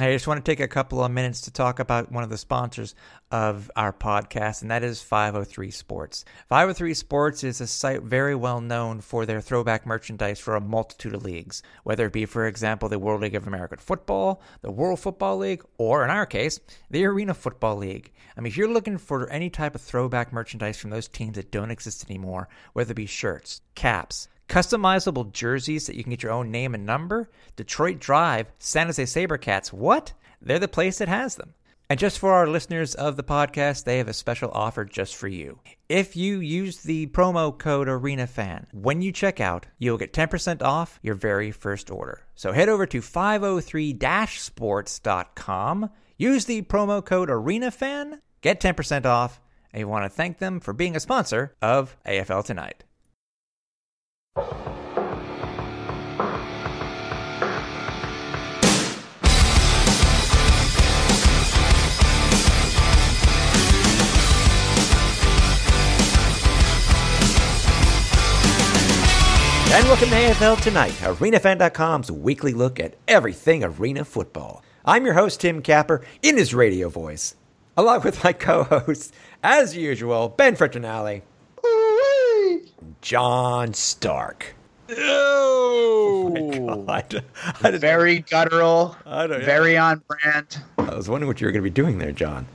I just want to take a couple of minutes to talk about one of the sponsors of our podcast, and that is 503 Sports. 503 Sports is a site very well known for their throwback merchandise for a multitude of leagues, whether it be, for example, the World League of American Football, the World Football League, or in our case, the Arena Football League. I mean, if you're looking for any type of throwback merchandise from those teams that don't exist anymore, whether it be shirts, caps, Customizable jerseys that you can get your own name and number? Detroit Drive, San Jose Sabercats. What? They're the place that has them. And just for our listeners of the podcast, they have a special offer just for you. If you use the promo code ArenaFan, when you check out, you'll get 10% off your very first order. So head over to 503-sports.com, use the promo code ArenaFan, get 10% off, and you want to thank them for being a sponsor of AFL Tonight. And welcome to AFL Tonight, ArenaFan.com's weekly look at everything arena football. I'm your host, Tim Capper, in his radio voice, along with my co host, as usual, Ben Frettinale, John Stark. Oh, I, d- I didn't- very guttural, I don't- very on brand. I was wondering what you were going to be doing there, John.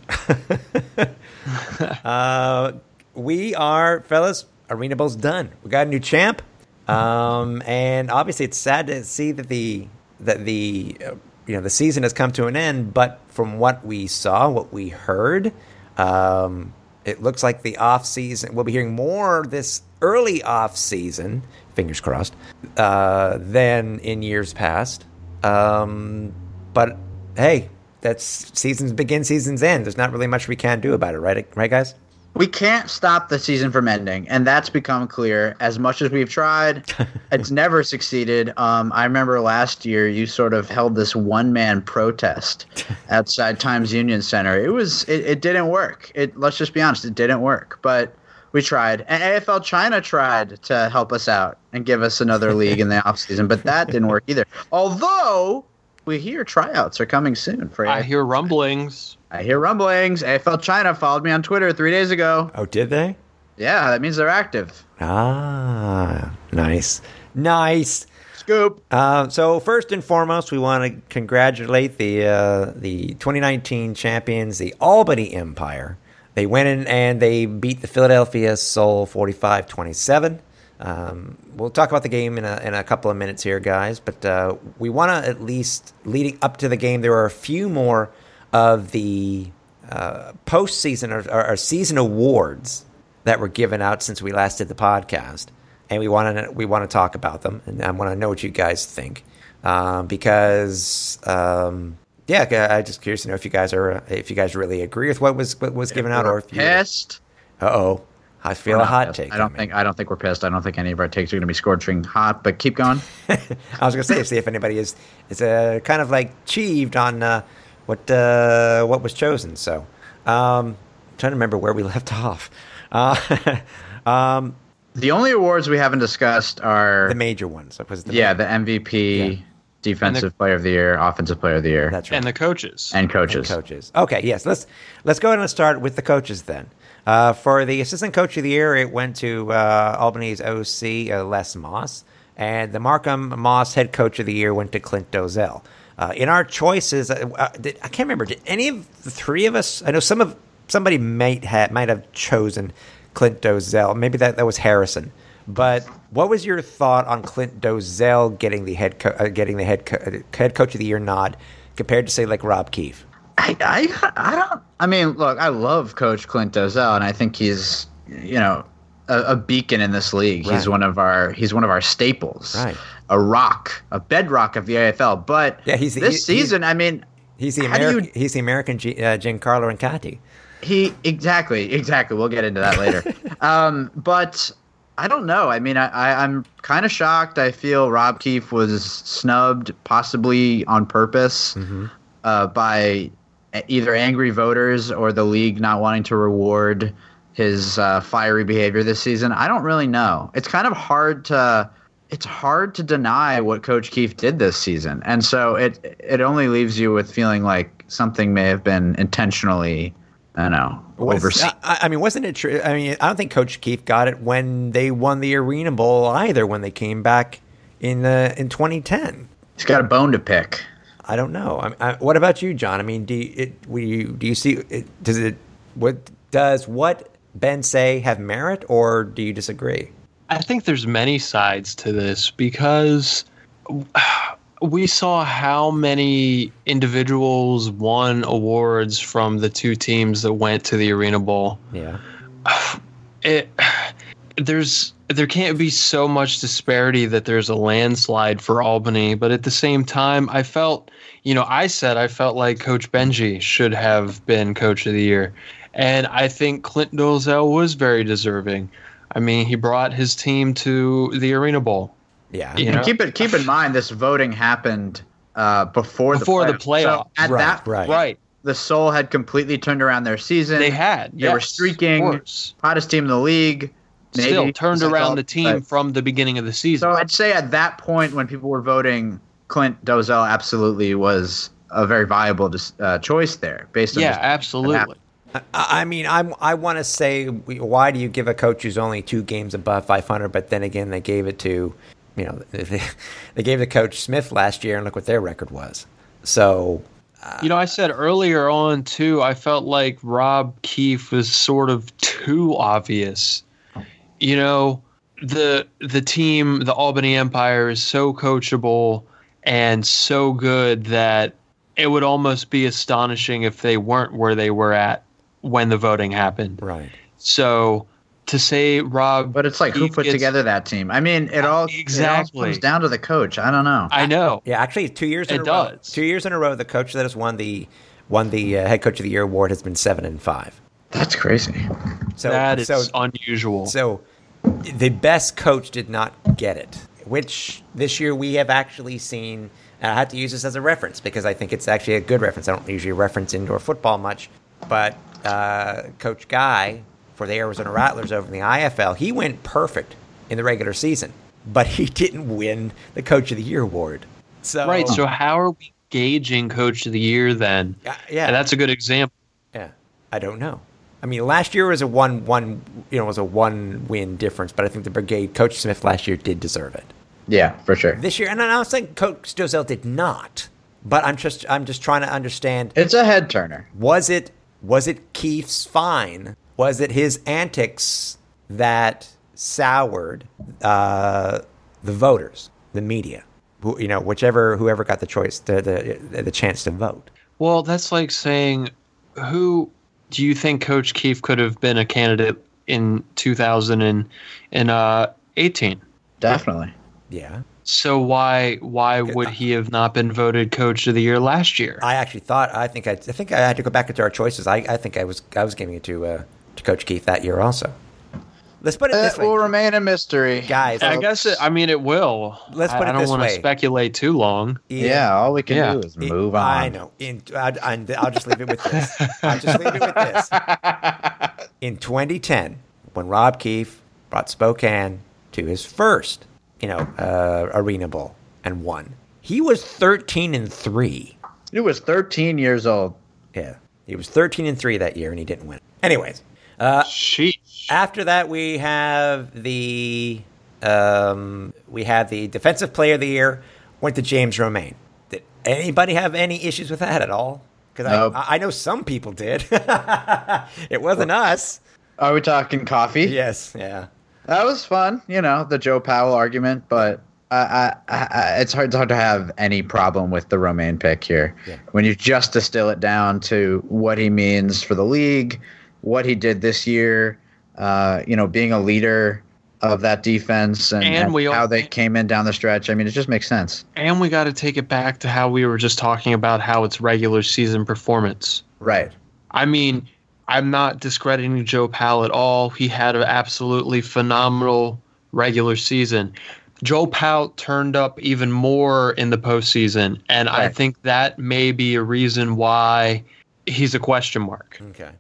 uh, we are, fellas, Arena Bowl's done. We got a new champ, um, and obviously it's sad to see that the that the uh, you know the season has come to an end. But from what we saw, what we heard, um, it looks like the off season. We'll be hearing more this early off season. Fingers crossed. Uh, than in years past. Um, but hey, that's seasons begin, seasons end. There's not really much we can do about it, right? Right, guys? We can't stop the season from ending, and that's become clear. As much as we've tried, it's never succeeded. Um, I remember last year you sort of held this one man protest outside Times Union Center. It was it, it didn't work. It let's just be honest, it didn't work. But we tried, and AFL China tried to help us out and give us another league in the offseason, but that didn't work either. Although we hear tryouts are coming soon for I AFL. hear rumblings. I hear rumblings. AFL China followed me on Twitter three days ago. Oh, did they? Yeah, that means they're active. Ah, nice, nice. Scoop. Uh, so first and foremost, we want to congratulate the uh, the 2019 champions, the Albany Empire. They went in and they beat the Philadelphia Soul 45-27. Um, we'll talk about the game in a, in a couple of minutes here, guys. But uh, we want to at least leading up to the game. There are a few more of the uh, postseason or, or, or season awards that were given out since we last did the podcast, and we want to we want to talk about them, and I want to know what you guys think, um, because um, yeah, I- I'm just curious to know if you guys are if you guys really agree with what was what was given out, or if you pissed. uh oh, I feel We're a hot pissed. take. I don't think. I don't think we're pissed. I don't think any of our takes are going to be scorching hot. But keep going. I was going to say, see if anybody is is uh, kind of like cheeved on uh, what uh, what was chosen. So, um, trying to remember where we left off. Uh, um, the only awards we haven't discussed are the major ones. Was the yeah, the MVP, Yeah. Defensive the- Player of the Year, Offensive Player of the Year, That's right. And the coaches. and coaches. coaches. Okay, yes. Let's let's go ahead and start with the coaches then. Uh, for the assistant coach of the year, it went to uh, Albany's OC uh, Les Moss, and the Markham Moss head coach of the year went to Clint Dolezel. Uh, in our choices, uh, uh, did, I can't remember. Did any of the three of us? I know some of somebody might have might have chosen Clint Dolezel. Maybe that that was Harrison. But what was your thought on Clint Dolezel getting the head co- uh, getting the head co- uh, head coach of the year nod compared to say like Rob Keefe? I, I, I don't. I mean, look, I love Coach Clint Dolezel, and I think he's, you know, a, a beacon in this league. Right. He's one of our. He's one of our staples. Right. A rock, a bedrock of the AFL. But Yeah, he's- this he- season. I mean, He's the American. you- He's the American G, uh, Giancarlo Incati. He exactly, exactly. We'll get into that later. um, but I don't know. I mean, I, I, I'm kind of shocked. I feel Rob Keefe was snubbed, possibly on purpose, uh, by either angry voters or the league not wanting to reward his uh, fiery behavior this season. I don't really know. It's kind of hard to it's hard to deny what Coach Keefe did this season, and so it it only leaves you with feeling like something may have been intentionally, I don't know, Was- overseen. I, I mean, wasn't it true? I mean, I don't think Coach Keefe got it when they won the Arena Bowl either. When they came back in uh, in 2010, He's got a bone to pick. I don't know. I, I, what about you, John? I mean, do you, it, we, you, do you see? It, does it? What does what Ben say have merit, or do you disagree? I think there's many sides to this because we saw how many individuals won awards from the two teams that went to the Arena Bowl. Yeah. It there's there can't be so much disparity that there's a landslide for Albany, but at the same time, I felt, you know, I said I felt like Coach Benji should have been Coach of the Year, and I think Clint Dolezel was very deserving. I mean, he brought his team to the Arena Bowl. Yeah. You know? keep it keep in mind this voting happened uh, before Before the the playoff. So at Right, that right. Right. the Soul had completely turned around their season. They had. They were streaking. hottest team in the league. maybe, Still turned around thought, the team but- from the beginning of the season. So I'd say at that point when people were voting, Clint Dolezel absolutely was a very viable dis- uh, choice there, based on yeah, just- absolutely. I, I mean, I'm, I want to say, why do you give a coach who's only two games above 500? But then again, they gave it to, you know, they, they gave the coach Smith last year, and look what their record was. So, uh, You know, I said earlier on too. I felt like Rob Keefe was sort of too obvious. You know, the the team, the Albany Empire, is so coachable and so good that it would almost be astonishing if they weren't where they were at when the voting happened. right. So to say Rob, But it's like who put gets- together that team? I mean, it all Exactly. It all comes down to the coach. I don't know. I know. Yeah, actually, two years in It a row. does. Two years in a row, the coach that has won the won the uh, head coach of the year award has been seven and five. That's crazy. So that is so unusual. So the best coach did not get it, which this year we have actually seen. And I have to use this as a reference because I think it's actually a good reference. I don't usually reference indoor football much, but uh, Coach Guy for the Arizona Rattlers over in the IFL, he went perfect in the regular season, but he didn't win the Coach of the Year award. So right. So how are we gauging Coach of the Year then? Yeah, yeah. And that's a good example. Yeah, I don't know. I mean, last year was a one one you know was a one win difference, but I think the brigade Coach Smith last year did deserve it. Yeah, for sure. This year, and I'm not saying Coach Dolezel did not, but I'm just I'm just trying to understand It's a head turner. was it was it Keefe's fine? Was it his antics that soured uh, the voters, the media, who, you know, whichever whoever got the choice, the the, the chance to vote? Well, that's like saying, who do you think Coach Keefe could have been a candidate in 2018? Definitely. Yeah, So why why would he have not been voted Coach of the Year last year? I actually thought I think I, I think I had to go back into our choices. I, I think I was I was giving it to uh, to Coach Keefe that year also. Let's put it It this way, will remain a mystery, guys. I guess it, I mean it will. Let's I- put it I don't want to speculate too long. Yeah, all we can Yeah. do is It- move on. I know. In, I, I, I'll just leave it with this. I'll just leave it with this. In 2010, when Rob Keefe brought Spokane to his first, you know, uh, Arena Bowl and won, he was 13 and three. He was 13 years old. Yeah, he was 13 and three that year, and he didn't win. Anyways, uh, after that we have the um, we have the defensive player of the year went to James Romaine. Did anybody have any issues with that at all? Because Nope. I, I know some people did. it wasn't us. Are we talking coffee? Yes, yeah. That was fun, you know, the Joe Powell argument, but I, I, I, it's hard, it's hard to have any problem with the Romaine pick here. Yeah. When you just distill it down to what he means for the league, what he did this year, uh, you know, being a leader of that defense and, And and we all- how they came in down the stretch. I mean, it just makes sense. And we got to take it back to how we were just talking about how it's regular season performance. Right. I mean, I'm not discrediting Joe Powell at all. He had an absolutely phenomenal regular season. Joe Powell turned up even more in the postseason, and I think that may be a reason why he's a question mark. Okay,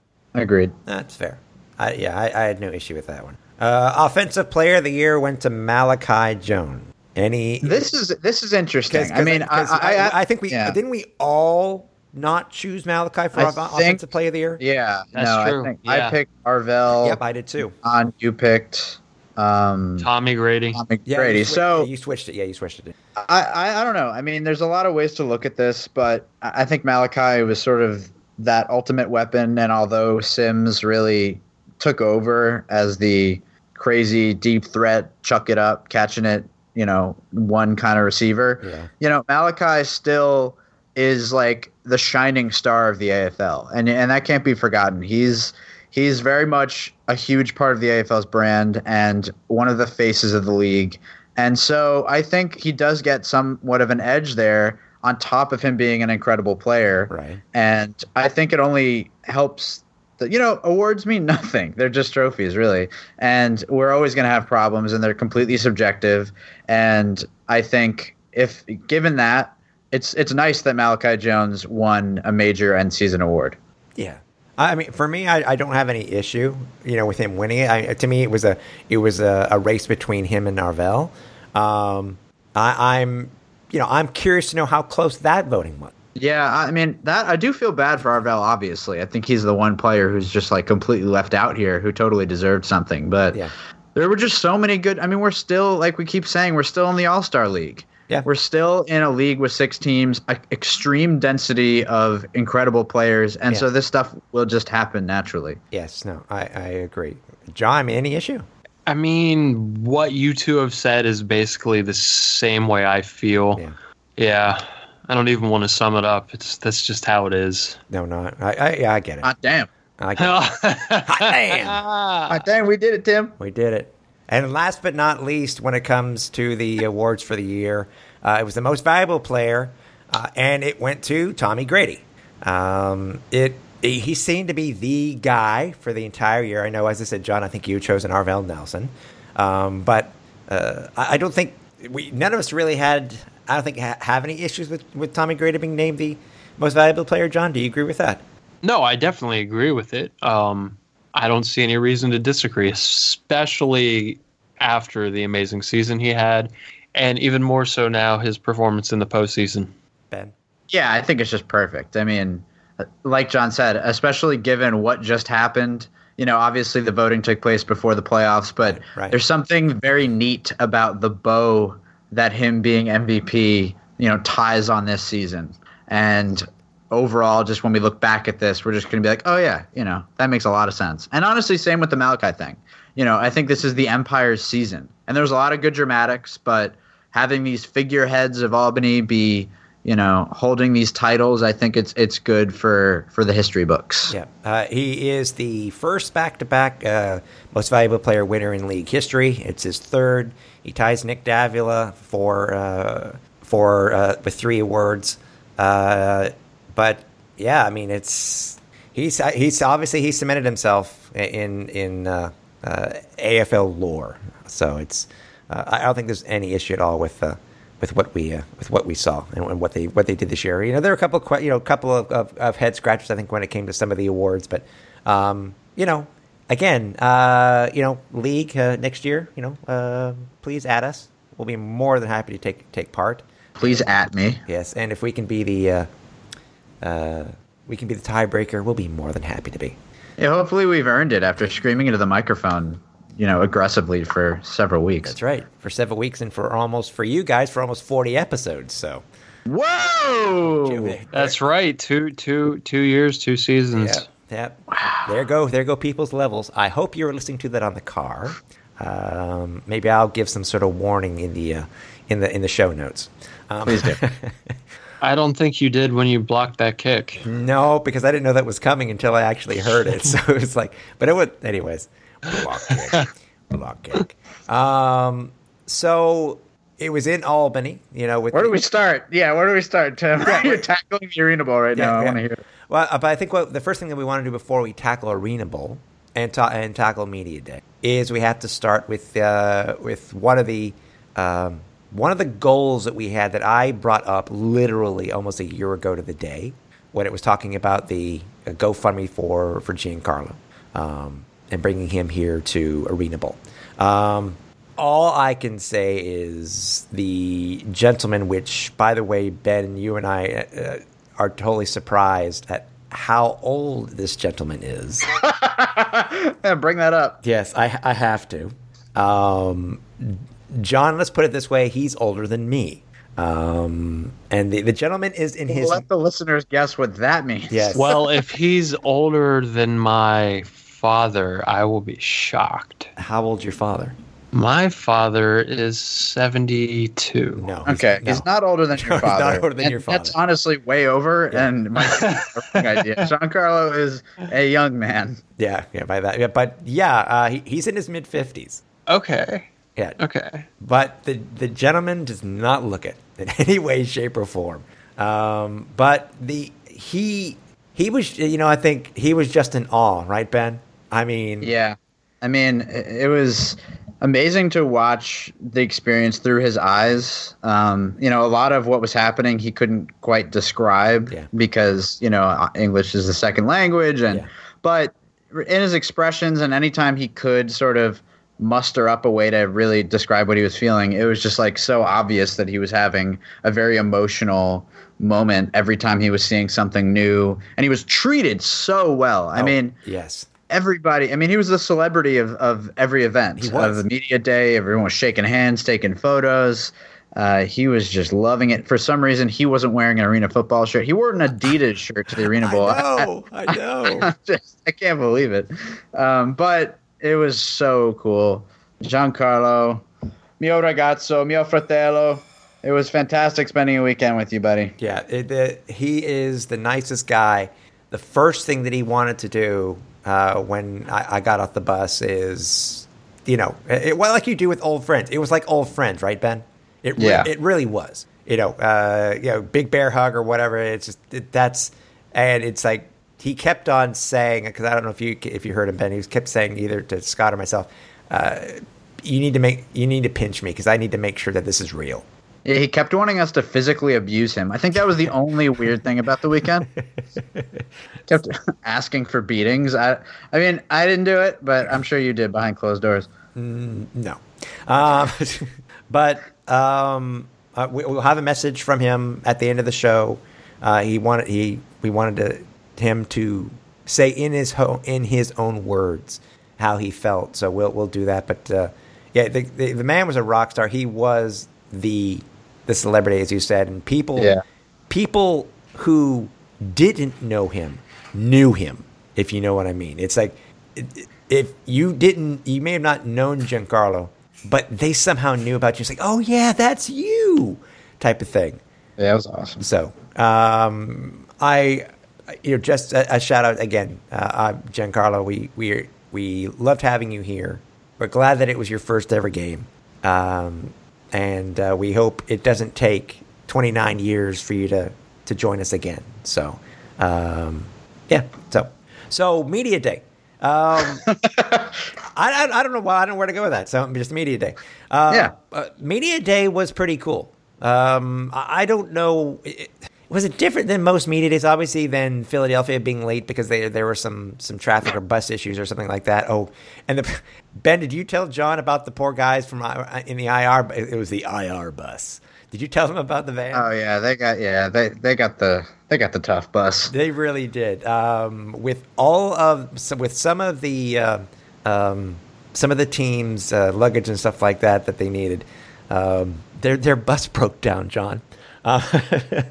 Agreed. that's fair. I, yeah, I, I had no issue with that one. Uh, offensive player of the year went to Malachi Jones. Any This is this is interesting. 'cause- I mean, 'cause I, I, I think we yeah. didn't we all not choose Malachi for I our think- offensive play of the year. Yeah, That's no, true. I think Yeah. I picked Arvell. Yep, I did too. On you picked um, Tommy Grady. Tommy Yeah, Grady. you swi- So you switched it. Yeah, you switched it. I, I I don't know. I mean, there's a lot of ways to look at this, but I I think Malachi was sort of that ultimate weapon. And although Sims really took over as the crazy deep threat, chuck it up, catching it, you know, one kind of receiver, Yeah. you know, Malachi still is like the shining star of the AFL, and and that can't be forgotten. He's he's very much a huge part of the AFL's brand and one of the faces of the league. And so I think he does get somewhat of an edge there on top of him being an incredible player. Right. And I think it only helps that, you know, awards mean nothing. They're just trophies, really. And we're always going to have problems and they're completely subjective. And I think if given that, it's it's nice that Malachi Jones won a major end season award. Yeah. I mean, for me, I, I don't have any issue, you know, with him winning it. I, to me, it was a it was a, a race between him and Narvel. Um, I, I'm, you know, I'm curious to know how close that voting was. Yeah, I mean that I do feel bad for Arvell. Obviously, I think he's the one player who's just like completely left out here, who totally deserved something. But Yeah. there were just so many good. I mean, we're still like we keep saying, we're still in the All Star League. Yeah. we're still in a league with six teams, a, extreme density of incredible players, and Yeah. so this stuff will just happen naturally. Yes. No. I, I agree. John, I mean, any issue? I mean, what you two have said is basically the same way I feel. Yeah. Yeah. I don't even want to sum it up. It's that's just how it is. No. not. I, I yeah, I get it. Hot damn! I get it. Hot damn. Hot damn! We did it, Tim. We did it. And last but not least, when it comes to the awards for the year, uh, it was the most valuable player, uh, and it went to Tommy Grady. Um, it he seemed to be the guy for the entire year. I know, as I said, John, I think you chose an Arvell Nelson, um, but uh, I, I don't think we none of us really had. I don't think ha- have any issues with with Tommy Grady being named the most valuable player. John, do you agree with that? No, I definitely agree with it. Um, I don't see any reason to disagree, especially after the amazing season he had, and even more so now his performance in the postseason. Ben. Yeah, I think it's just perfect. I mean, like John said, especially given what just happened. You know, obviously the voting took place before the playoffs, but Right. there's something very neat about the bow that him being MVP, you know, ties on this season. And overall, just when we look back at this, we're just going to be like, oh yeah, you know, that makes a lot of sense. And honestly, same with the Malachi thing. You know, I think this is the Empire's season, and there's a lot of good dramatics, but having these figureheads of Albany be you know, holding these titles, I think it's it's good for for the history books. Yeah, uh, he is the first back-to-back uh, most valuable player winner in league history. It's his third. He ties Nick Davila for uh, for uh, with three awards. Uh, but yeah, I mean, it's he's he's obviously he cemented himself in in AFL lore. So it's I don't think there's any issue at all with. With what we uh, with what we saw and, and what they what they did this year. You know, there were a couple of you know a couple of, of, of head scratches I think when it came to some of the awards, but um, you know, again, uh, you know, league uh, next year, you know, uh, please add us. We'll be more than happy to take take part. Please at me. Yes, and if we can be the uh, uh, we can be the tiebreaker, we'll be more than happy to be. Yeah, hopefully we've earned it after screaming into the microphone, you know, aggressively for several weeks. That's right. For several weeks and for almost for you guys for almost forty episodes. So Whoa! That's right. Two, two, two years, two seasons. Yeah. Yep. There go. There go people's levels. I hope you were listening to that on the car. Um, maybe I'll give some sort of warning in the uh, in the in the show notes. Um, Please do. I don't think you did when you blocked that kick. no, because I didn't know that was coming until I actually heard it. So it was like, but it was, anyways. Block kick. Block kick. Um, so it was in Albany. You know, with Where do we start? Yeah, where do we start, Tim? You're tackling the arena ball right Yeah, now. I want to hear. it. Well, uh, but I think what the first thing that we want to do before we tackle Arena Bowl and ta- and tackle Media Day is we have to start with uh, with one of the um, one of the goals that we had that I brought up literally almost a year ago to the day when it was talking about the uh, GoFundMe for for Giancarlo um, and bringing him here to Arena Bowl. Um, all I can say is the gentleman, which, by the way, Ben, you and I uh, are totally surprised at how old this gentleman is. yeah, bring that up. Yes, I, I have to. Um, John, let's put it this way: he's older than me. Um, and the, the gentleman is in his. Let the listeners guess what that means. Yes. Well, if he's older than my father, I will be shocked. How old's your father? My father is 72. No. he's- Okay, no. he's not older than No, your he's not father. older than and your That's honestly way over, and my wrong idea. Giancarlo is a young man. Yeah, yeah, by that. Yeah, but yeah, uh, he, he's in his mid fifties. Okay. Yeah. Okay. But the the gentleman does not look it in any way, shape, or form. Um, but the he he was, you know, I think he was just in awe, right, Ben? I mean, Yeah, I mean, it was amazing to watch the experience through his eyes. Um, you know, a lot of what was happening he couldn't quite describe Yeah. because you know uh, English is the second language, and Yeah. but in his expressions and anytime he could sort of muster up a way to really describe what he was feeling, it was just like so obvious that he was having a very emotional moment every time he was seeing something new, and he was treated so well. I oh, mean yes, everybody. I mean, he was the celebrity of, of every event He was. of the media day. Everyone was shaking hands, taking photos. Uh, he was just loving it. For some reason, he wasn't wearing an arena football shirt. He wore an Adidas shirt to the arena I bowl. know, I know. I, just, I can't believe it. Um, but it was so cool. Giancarlo, mio ragazzo, mio fratello. It was fantastic spending a weekend with you, buddy. Yeah, it, it, he is the nicest guy. The first thing that he wanted to do uh, when I, I got off the bus is, you know, it, well, like you do with old friends. It was like old friends, right, Ben? It re- Yeah. it really was. You know, uh, you know, big bear hug or whatever. It's just it, that's, and it's like he kept on saying because I don't know if you if you heard him, Ben. He kept saying either to Scott or myself, uh, you need to make you need to pinch me because I need to make sure that this is real. He kept wanting us to physically abuse him. I think that was the only weird thing about the weekend. kept asking for beatings. I, I mean, I didn't do it, but I'm sure you did behind closed doors. No. Um, but um, uh, we, we'll have a message from him at the end of the show. Uh, he wanted he we wanted to, him to say in his ho- in his own words how he felt. So we'll we'll do that. But uh, yeah, the, the the man was a rock star. He was the the celebrity, as you said, and people Yeah. people who didn't know him knew him, if you know what I mean. It's like if you didn't, you may have not known Giancarlo, but they somehow knew about you. It's like, oh yeah, that's you, type of thing. Yeah, it was awesome. So, um, I, you know, just a, a shout out again, uh, uh, Giancarlo. We we we loved having you here. We're glad that it was your first ever game, um, and uh, we hope it doesn't take 29 years for you to to join us again. So, um, yeah. So, so media day. Um, I, I, I don't know why I don't know where to go with that. So just media day. Uh, Yeah. uh, media day was pretty cool. Um, I, I don't know. It, was it different than most media days? Obviously, than Philadelphia being late because they, there were some some traffic or bus issues or something like that. Oh, and the, Ben, did you tell John about the poor guys from in the IR? It was the IR bus. Did you tell them about the van? Oh yeah, they got yeah they they got the they got the tough bus. They really did. Um, with all of so with some of the uh, um, some of the teams' uh, luggage and stuff like that that they needed, um, their their bus broke down. John, uh,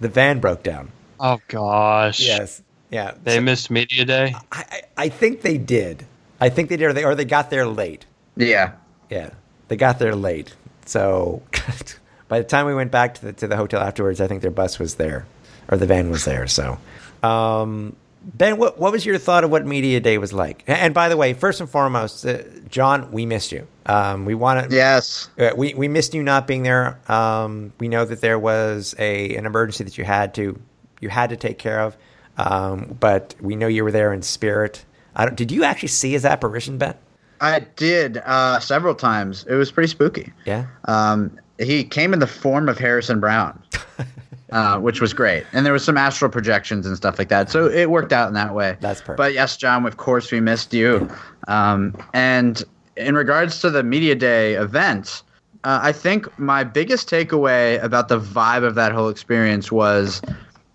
the van broke down. Oh gosh. Yes, yeah. They So missed media day. I, I I think they did. I think they did, or they, or they got there late. Yeah, Yeah, they got there late. So by the time we went back to the to the hotel afterwards, I think their bus was there, or the van was there. So, um, Ben, what what was your thought of what media day was like? And, and by the way, first and foremost, uh, John, we missed you. Um, we want to. yes, Uh, we we missed you not being there. Um, we know that there was a an emergency that you had to you had to take care of, um, but we know you were there in spirit. I don't, did you actually see his apparition, Ben? I did uh, several times. It was pretty spooky. Yeah. Um, he came in the form of Harrison Brown, uh, which was great, and there was some astral projections and stuff like that. So it worked out in that way. That's perfect. But yes, John, of course we missed you, um, and in regards to the media day event, uh, I think my biggest takeaway about the vibe of that whole experience was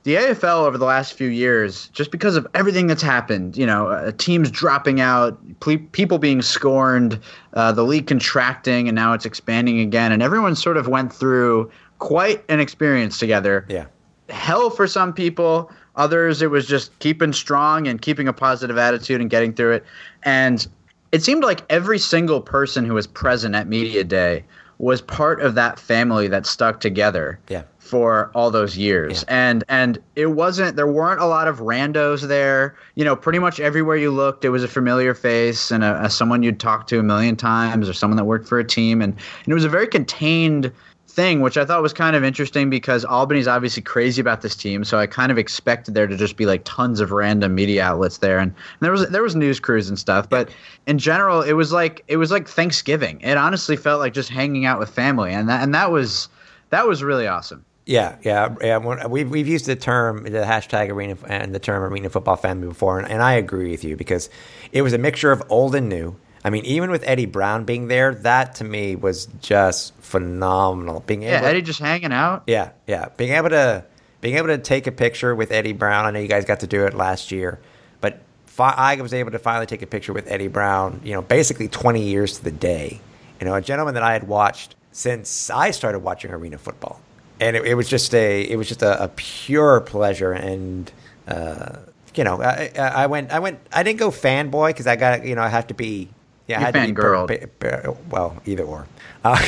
the AFL over the last few years, just because of everything that's happened, you know, uh, teams dropping out, ple- people being scorned, uh, the league contracting, and now it's expanding again, and everyone sort of went through quite an experience together. Yeah. Hell for some people, others it was just keeping strong and keeping a positive attitude and getting through it. And it seemed like every single person who was present at media day was part of that family that stuck together Yeah. for all those years. And and it wasn't there weren't a lot of randos there. You know pretty much everywhere you looked it was a familiar face and a, a someone you'd talked to a million times or someone that worked for a team. And, and it was a very contained thing which i thought was kind of interesting because albany's obviously crazy about this team so i kind of expected there to just be like tons of random media outlets there and, and there was there was news crews and stuff but in general it was like it was like thanksgiving it honestly felt like just hanging out with family and that and that was that was really awesome Yeah, yeah, yeah. We've we've used the term, the hashtag arena and the term arena football family before, and, and I agree with you because it was a mixture of old and new. I mean, even with Eddie Brown being there, that to me was just phenomenal. Being yeah able, eddie just hanging out yeah, yeah, being able to being able to take a picture with Eddie Brown. I know you guys got to do it last year, but fi- I was able to finally take a picture with Eddie Brown. You know, basically twenty years to the day. You know, a gentleman that I had watched since I started watching arena football, and it, it was just a it was just a, a pure pleasure. And uh, you know, I, I I went I went I didn't go fanboy because I got you know I have to be yeah I You had to be fangirled. per- per- well either or, uh,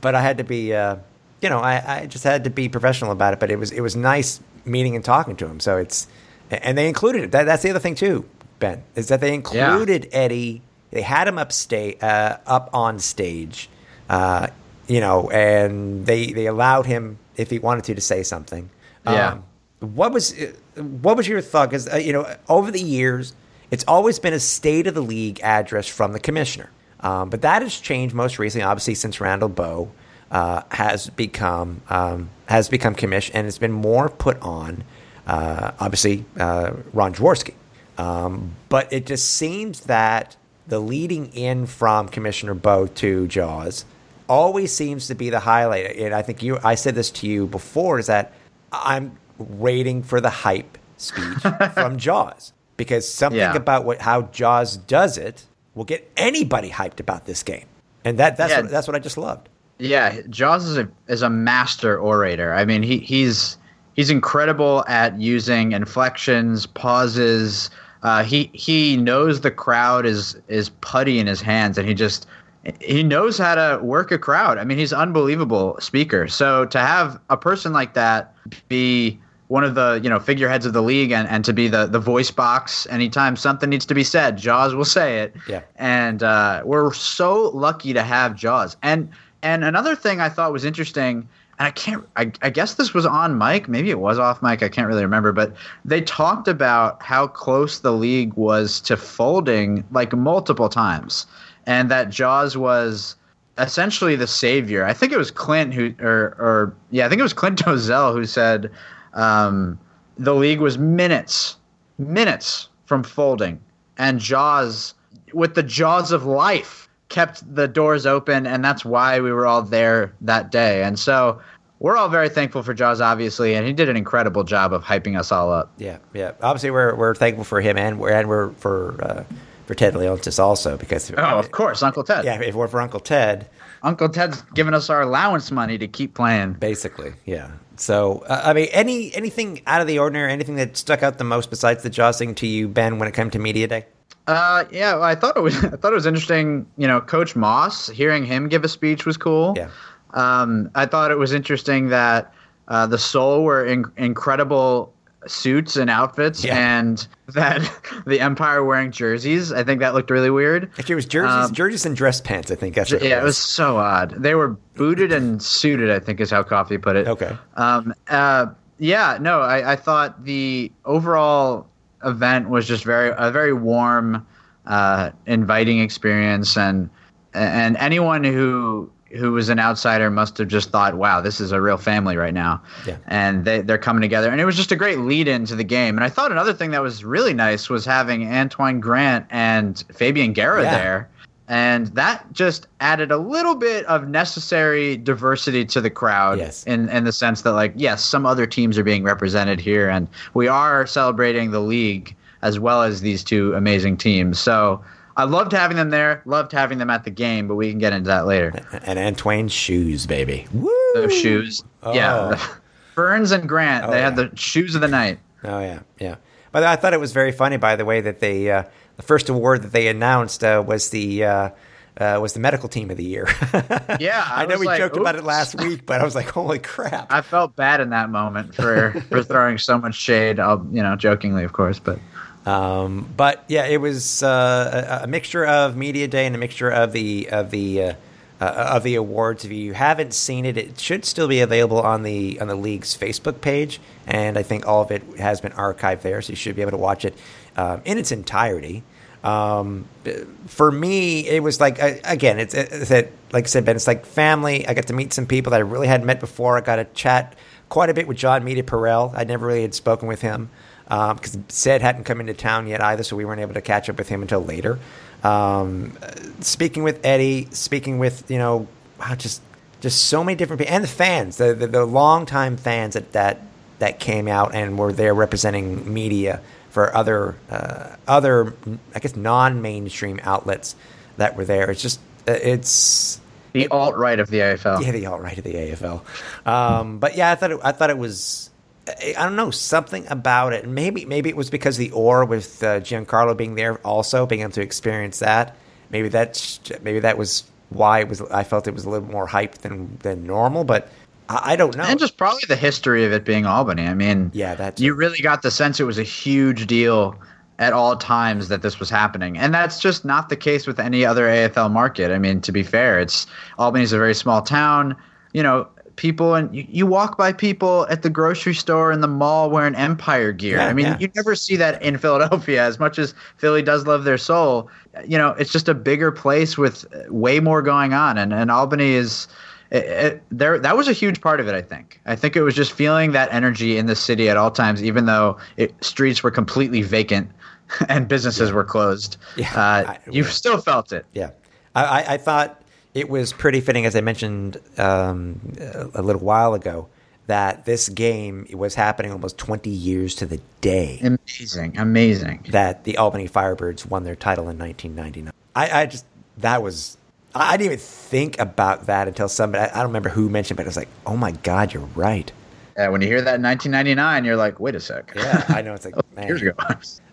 but I had to be. Uh, you know, I, I just had to be professional about it, but it was it was nice meeting and talking to him. So it's and they included it. That, that's the other thing too, Ben, is that they included Eddie. They had him up state uh, up on stage, uh, you know, and they they allowed him if he wanted to to say something. Yeah. Um, what was what was your thought? Because uh, you know, over the years, it's always been a state of the league address from the commissioner, um, but that has changed most recently, obviously since Randall Boe uh, has become um, has become commission, and it's been more put on, uh, obviously uh, Ron Jaworski. Um, but it just seems that the leading in from Commissioner Boe to Jaws always seems to be the highlight. And I think you, I said this to you before, is that I'm waiting for the hype speech from Jaws because something Yeah. about what how Jaws does it will get anybody hyped about this game, and that that's Yeah. what, that's what I just loved. Yeah, Jaws is a is a master orator. I mean, he he's he's incredible at using inflections, pauses. Uh, he he knows the crowd is is putty in his hands, and he just he knows how to work a crowd. I mean, he's an unbelievable speaker. So to have a person like that be one of the you know figureheads of the league and, and to be the the voice box anytime something needs to be said, Jaws will say it. Yeah. And uh, we're so lucky to have Jaws. And and another thing I thought was interesting, and I can't, I, I guess this was on mic, maybe it was off mic, I can't really remember, but they talked about how close the league was to folding like multiple times, and that Jaws was essentially the savior. I think it was Clint who, or, or yeah, I think it was Clint Dolezel who said um, the league was minutes, minutes from folding, and Jaws, with the jaws of life, kept the doors open, and that's why we were all there that day. And so we're all very thankful for Jaws, obviously, and he did an incredible job of hyping us all up. Yeah, yeah. Obviously, we're we're thankful for him, and we're and we're for uh, for Ted Leonsis also because Oh, of course, Uncle Ted. yeah, if we're for Uncle Ted, Uncle Ted's giving us our allowance money to keep playing. basically, yeah. So, uh, I mean, any anything out of the ordinary, anything that stuck out the most besides the Jaws thing to you, Ben, when it came to media day? Uh, yeah, well, I thought it was. I thought it was interesting. You know, Coach Moss, hearing him give a speech was cool. Yeah. Um, I thought it was interesting that uh, the Soul were in- incredible suits and outfits, Yeah. and that the Empire wearing jerseys. I think that looked really weird. It was jerseys, Um, jerseys and dress pants. I think that's what Yeah, it was so odd. They were booted and suited. I think is how Coffee put it. Okay. Um, uh, yeah, no, I, I thought the overall event was just very a very warm, uh, inviting experience, and and anyone who who was an outsider must have just thought, wow, this is a real family right now. Yeah. And they they're coming together, and it was just a great lead into the game. And I thought another thing that was really nice was having Antoine Grant and Fabian Guerra Yeah. there. and that just added a little bit of necessary diversity to the crowd. Yes. In in the sense that like yes, some other teams are being represented here, and we are celebrating the league as well as these two amazing teams. So. I loved having them there. Loved having them at the game, but we can get into that later. And Antoine's shoes, baby. Woo! Those shoes, yeah. Oh. Burns and Grant, Oh, they had the shoes of the night. Oh yeah, yeah. But I thought it was very funny, by the way, that they uh, the first award that they announced uh, was the uh, uh, was the medical team of the year. Yeah, I, I know we like, joked about it last week, but I was like, holy crap! I felt bad in that moment for for throwing so much shade. I'll, you know, jokingly, of course, but Um, but yeah, it was uh, a, a mixture of media day and a mixture of the of the uh, uh, of the awards. If you haven't seen it, it should still be available on the on the league's Facebook page, and I think all of it has been archived there, so you should be able to watch it um, in its entirety. Um, for me, it was like uh, again, it's, it's it, like I said, Ben. It's like family. I got to meet some people that I really hadn't met before. I got to chat quite a bit with John Media Perel. I never really had spoken with him because Sid hadn't come into town yet either, so we weren't able to catch up with him until later. Um, speaking with Eddie, speaking with you know, wow, just just so many different people, and the fans, the the, the longtime fans that, that that came out and were there representing media for other uh, other I guess non mainstream outlets that were there. It's just uh, it's the alt right of the AFL. yeah, the alt right of the AFL. Um, but yeah, I thought it, I thought it was I don't know something about it. Maybe maybe it was because the or with uh, Giancarlo being there also being able to experience that. Maybe that's maybe that was why it was. I felt it was a little more hype than than normal. But I, I don't know. And just probably the history of it being Albany. I mean, Yeah, that you really got the sense it was a huge deal at all times that this was happening, and that's just not the case with any other AFL market. I mean, to be fair, it's Albany's a very small town. You know, people and you, you walk by people at the grocery store and the mall wearing Empire gear. Yeah, I mean, yeah. you never see that in Philadelphia as much as Philly does love their soul. You know, it's just a bigger place with way more going on, and and Albany is it, it, there that was a huge part of it i think i think it was just feeling that energy in the city at all times even though it, streets were completely vacant and businesses were closed Yeah, uh, I- you still felt it Yeah, I, I thought it was pretty fitting, as I mentioned um, a, a little while ago, that this game was happening almost 20 years to the day amazing amazing that the Albany Firebirds won their title in 1999. I, I just that was I, I didn't even think about that until somebody I, I don't remember who mentioned, but I was like, oh my god, you're right. yeah, when you hear that in 1999 you're like wait a sec Yeah, I know it's like man. years ago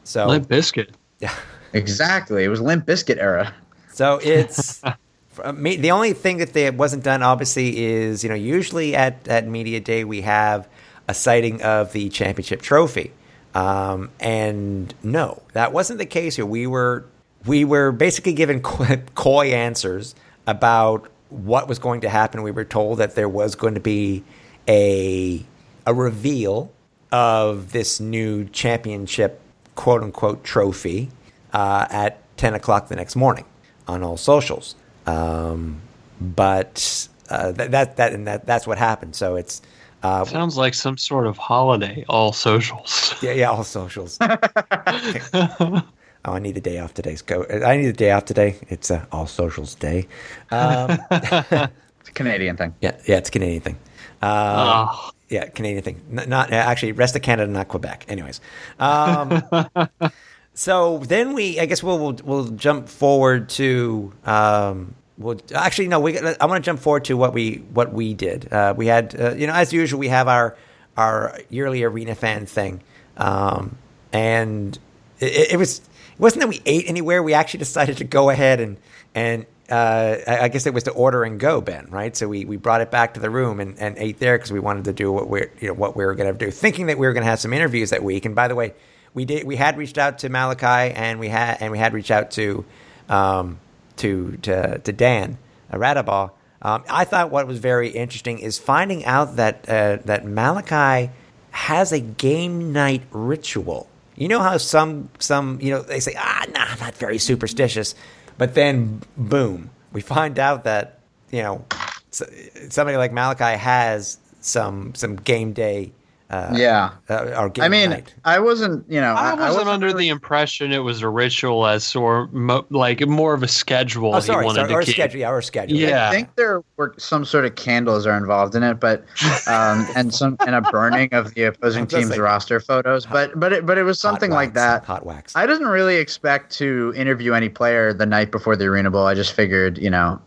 So Limp Bizkit. yeah. exactly it was Limp Bizkit era So it's for me. The only thing that wasn't done, obviously, is you know usually at at media day we have a sighting of the championship trophy, um, and no, that wasn't the case here. We were we were basically given coy, answers about what was going to happen. We were told that there was going to be a a reveal of this new championship quote unquote trophy uh, at 10 o'clock the next morning on all socials. Um, but uh, that, that, that, and that, that's what happened. So it's, uh, Sounds like some sort of holiday. All socials. yeah, yeah, all socials. oh, I need a day off today. Go. I need a day off today. It's uh, all socials day. Um, it's a canadian thing yeah, yeah, it's a Canadian thing. Um, Oh, Yeah, Canadian thing. N- not actually, rest of Canada, not Quebec. Anyways, um, so then we, I guess we'll we'll, we'll jump forward to. Um, well, actually, no. We I want to jump forward to what we what we did. Uh, we had, uh, you know, as usual, we have our our yearly arena fan thing, um, and it, it was it wasn't that we ate anywhere. We actually decided to go ahead and and uh, I guess it was to order and go, Ben, right? So we, we brought it back to the room and, and ate there because we wanted to do what we're you know what we were going to do, thinking that we were going to have some interviews that week. And by the way, we did we had reached out to Malachi and we had and we had reached out to um, to to to Dan uh, Raudabaugh. Um, I thought what was very interesting is finding out that uh, that Malachi has a game night ritual. You know how some some you know they say ah nah I'm not very superstitious, but then boom we find out that you know somebody like Malachi has some some game day uh, yeah. uh, our game I mean, night. I wasn't, you know, I wasn't under really- the impression it was a ritual as or mo- like more of a schedule Oh, he sorry, wanted sorry to our keep. schedule. Yeah, our schedule. Yeah. I think there were some sort of candles are involved in it, but um, and some and a burning of the opposing team's saying- roster photos. But but it, but it was Hot something like that. Hot wax. I didn't really expect to interview any player the night before the Arena Bowl. I just figured, you know,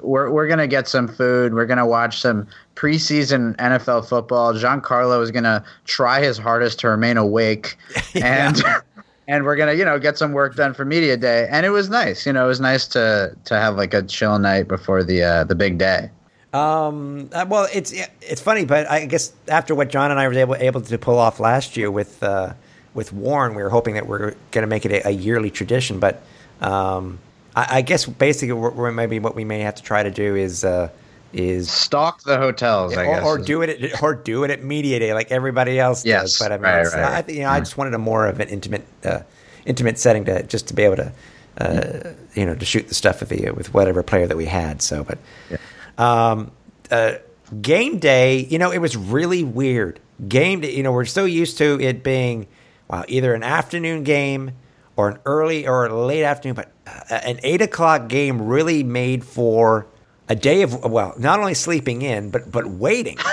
we're we're gonna get some food. We're gonna watch some preseason NFL football. Giancarlo is gonna try his hardest to remain awake, and and we're gonna you know get some work done for media day. And it was nice. You know, it was nice to to have like a chill night before the uh, the big day. Um, uh, well, it's it's funny, but I guess after what John and I were able able to pull off last year with uh, with Warren, we were hoping that we're going to make it a, a yearly tradition. But um, I, I guess basically, we're, we're maybe what we may have to try to do is uh, is Stalk the hotels, I or, guess. or do it at, or do it at media day like everybody else Yes, does. But I mean, right, right, I think you know, I just wanted a more of an intimate uh, intimate setting to just to be able to uh, you know to shoot the stuff with the with whatever player that we had. So, but um, uh, game day, you know, it was really weird. Game day, you know, we're so used to it being wow, either an afternoon game or an early or a late afternoon, but Uh, an eight o'clock game really made for a day of well, not only sleeping in, but but waiting.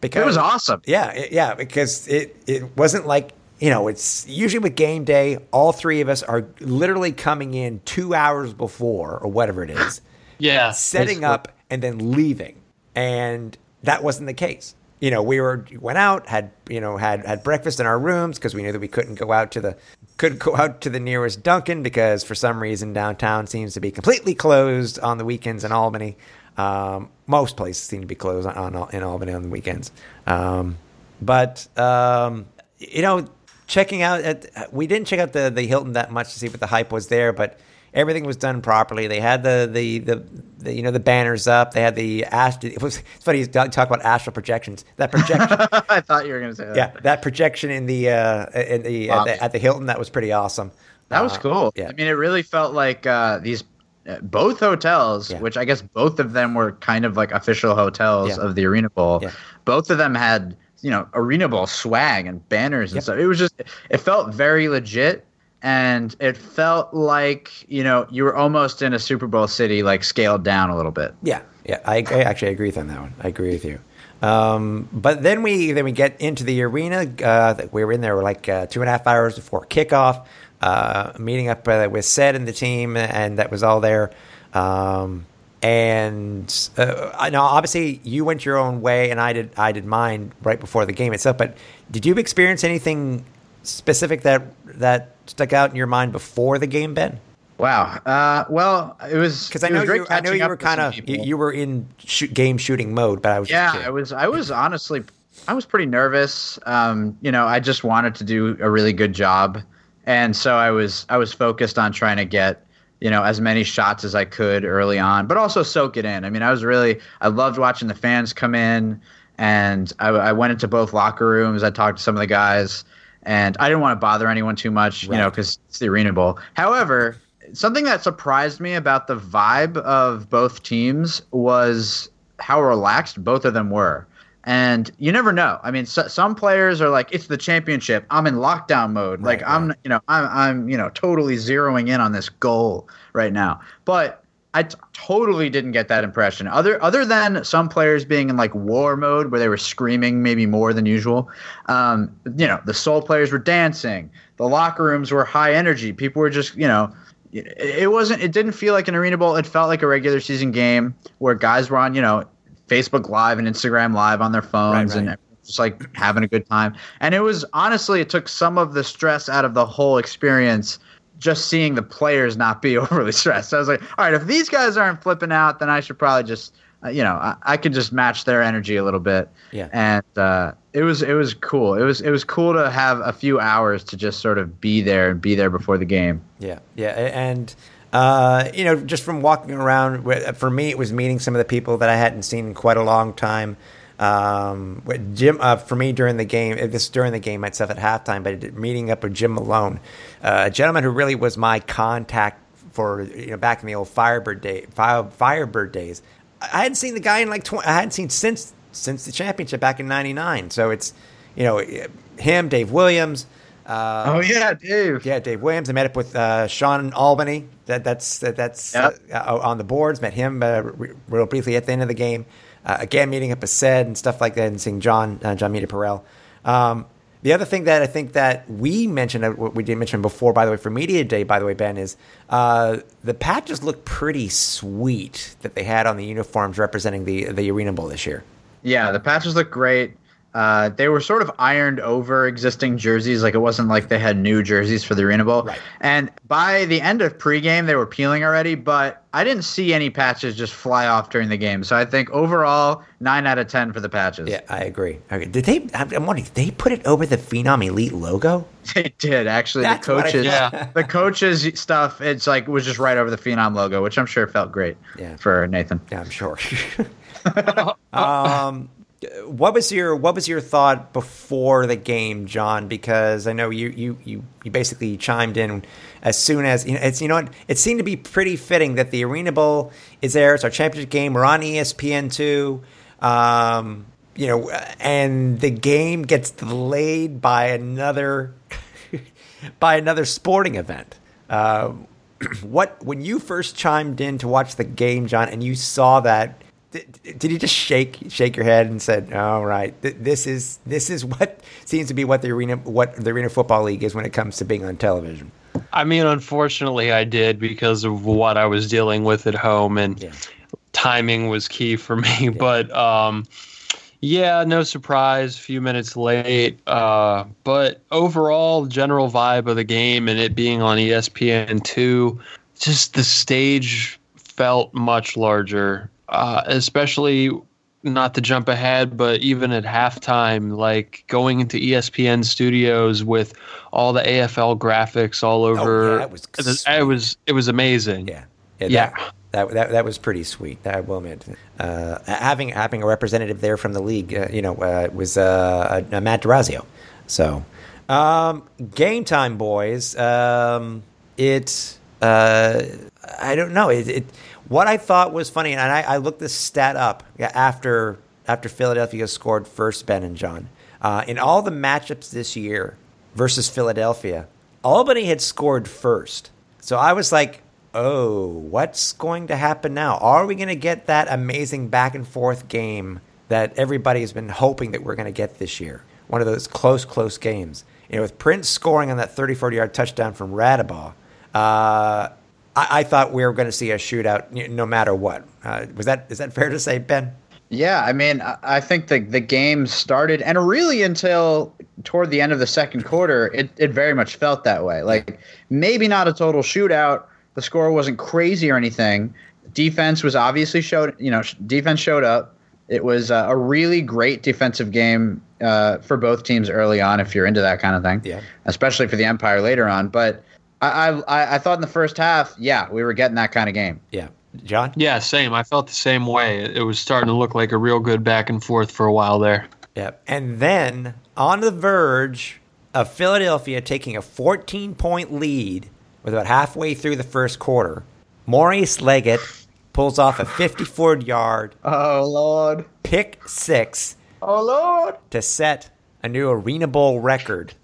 Because It was awesome. yeah, it- yeah, because it it wasn't like you know it's usually with game day, all three of us are literally coming in two hours before or whatever it is, Yeah. setting up and then leaving, and that wasn't the case. You know, we were went out, had you know had had breakfast in our rooms because we knew that we couldn't go out to the couldn't go out to the nearest Dunkin' because for some reason downtown seems to be completely closed on the weekends in Albany. Um, most places seem to be closed on, on in Albany on the weekends. Um, but um, you know, checking out at we didn't check out the the Hilton that much to see what the hype was there, but everything was done properly. They had the the the, the you know the banners up. They had the ast- It was it's funny you talk about astral projections. That projection, I thought you were going to say that. yeah, that projection in the uh, in the, at the at the Hilton that was pretty awesome. That was Uh, cool. yeah. I mean, it really felt like uh, these uh, both hotels, Yeah. which I guess both of them were kind of like official hotels Yeah. of the Arena Bowl. Yeah. Both of them had you know Arena Bowl swag and banners and Yep. stuff. It was just it felt very legit. And it felt like you know you were almost in a Super Bowl city, like scaled down a little bit. Yeah, yeah, I, I actually agree with on that one. I agree with you. Um, but then we then we get into the arena. Uh, we were in there like uh, two and a half hours before kickoff, uh, meeting up with Sed and the team, and that was all there. Um, and uh, I know obviously you went your own way, and I did I did mine right before the game itself. But did you experience anything specific that that stuck out in your mind before the game, Ben? Wow. Uh, well, it was Because I it know you, I know you were kind of you, you were in shoot, game shooting mode, but I was yeah i was i was honestly i was pretty nervous. Um you know i just wanted to do a really good job. And so i was i was focused on trying to get you know as many shots as i could early on but also soak it in. I mean i was really i loved watching the fans come in and i, I went into both locker rooms. I talked to some of the guys and i didn't want to bother anyone too much you know because it's the arena bowl however something that surprised me about the vibe of both teams was how relaxed both of them were. And you never know. I mean, so, some players are like, "It's the championship. I'm in lockdown mode. like Right, I'm, you know, I'm, I'm, you know, totally zeroing in on this goal right now." But I t- totally didn't get that impression. Other, other than some players being in like war mode where they were screaming maybe more than usual. Um, you know, the soul players were dancing. The locker rooms were high energy. People were just, you know, it it wasn't it didn't feel like an arena bowl it felt like a regular season game where guys were on you know facebook live and instagram live on their phones Right, and just like having a good time and it was honestly it took some of the stress out of the whole experience just seeing the players not be overly stressed. So I was like, all right, if these guys aren't flipping out, then I should probably just, uh, you know, I, I could just match their energy a little bit. Yeah. And uh, it was it was cool. It was it was cool to have a few hours to just sort of be there and be there before the game. Yeah, yeah, and uh, you know, just from walking around, for me, it was meeting some of the people that I hadn't seen in quite a long time. Um, Jim, uh, for me during the game, this during the game itself at halftime, but meeting up with Jim Malone, uh, a gentleman who really was my contact for you know back in the old Firebird day, Firebird days. I hadn't seen the guy in like 20, I hadn't seen since since the championship back in '99. So it's you know, him, Dave Williams. Uh, oh yeah, Dave. Yeah, Dave Williams. I met up with uh, Sean Albany. That that's that, that's Yep. uh, on the boards. Met him uh, re- real briefly at the end of the game. Uh, again, meeting up with Said and stuff like that, and seeing John uh, John Meter Perel. Um, the other thing that I think that we mentioned, what we didn't mention before, by the way, for media day, by the way, Ben, is uh, the patches look pretty sweet that they had on the uniforms representing the the Arena Bowl this year. Yeah, the patches look great. Uh, they were sort of ironed over existing jerseys, like it wasn't like they had new jerseys for the Arena Bowl. Right. And by the end of pregame, they were peeling already, but I didn't see any patches just fly off during the game. So I think overall, nine out of ten for the patches. Yeah, I agree. Okay. Did they? I'm I'm wondering, did they put it over the Phenom Elite logo? They did actually. That's the what I coaches, Yeah. the coaches stuff. It's like was just right over the Phenom logo, which I'm sure felt great Yeah. for Nathan. Yeah, I'm sure. um, what was your what was your thought before the game, John? Because I know you you you, you basically chimed in as soon as you know, it's you know what it seemed to be pretty fitting that the Arena Bowl is there. It's our championship game. We're on ESPN two. Um, you know, and the game gets delayed by another by another sporting event. Uh, what when you first chimed in to watch the game, John, and you saw that, did, did you just shake shake your head and said, "All right, th- this is this is what seems to be what the arena what the arena football league is when it comes to being on television." I mean, unfortunately, I did because of what I was dealing with at home, and Yeah. timing was key for me. But um, yeah, no surprise, a few minutes late. Uh, but overall, general vibe of the game and it being on ESPN two, just the stage felt much larger, uh, especially. Not to jump ahead, but even at halftime, like going into ESPN studios with all the AFL graphics all over, Oh, that was it was it was, it was amazing. Yeah, Yeah. That, that, that that was pretty sweet. I will admit, uh, having having a representative there from the league, uh, you know, uh, was uh, uh, Matt Durazio. So, um, game time, boys. Um, it. Uh, I don't know. It, it. What I thought was funny, and I, I looked this stat up after after Philadelphia scored first. Ben and John, uh, in all the matchups this year versus Philadelphia, Albany had scored first. So I was like, oh, what's going to happen now? Are we going to get that amazing back and forth game that everybody has been hoping that we're going to get this year? One of those close, close games. You know, with Prince scoring on that 34 yard touchdown from Raudabaugh, uh, I, I thought we were going to see a shootout no matter what. Uh, was that is that fair to say, Ben? Yeah, I mean, I- think the the game started, and really until toward the end of the second quarter, it, it very much felt that way. Like maybe not a total shootout. The score wasn't crazy or anything. Defense was obviously showed. You know, defense showed up. It was uh, a really great defensive game uh, for both teams early on. If you're into that kind of thing, Yeah. especially for the Empire later on. But I I, I thought in the first half, yeah, we were getting that kind of game. Yeah, John. Yeah, same. I felt the same way. It it was starting to look like a real good back and forth for a while there. Yeah. And then on the verge of Philadelphia taking a 14 point lead with about halfway through the first quarter, Maurice Leggett pulls off a 54 yard Oh Lord! pick six Oh Lord! to set a new Arena Bowl record.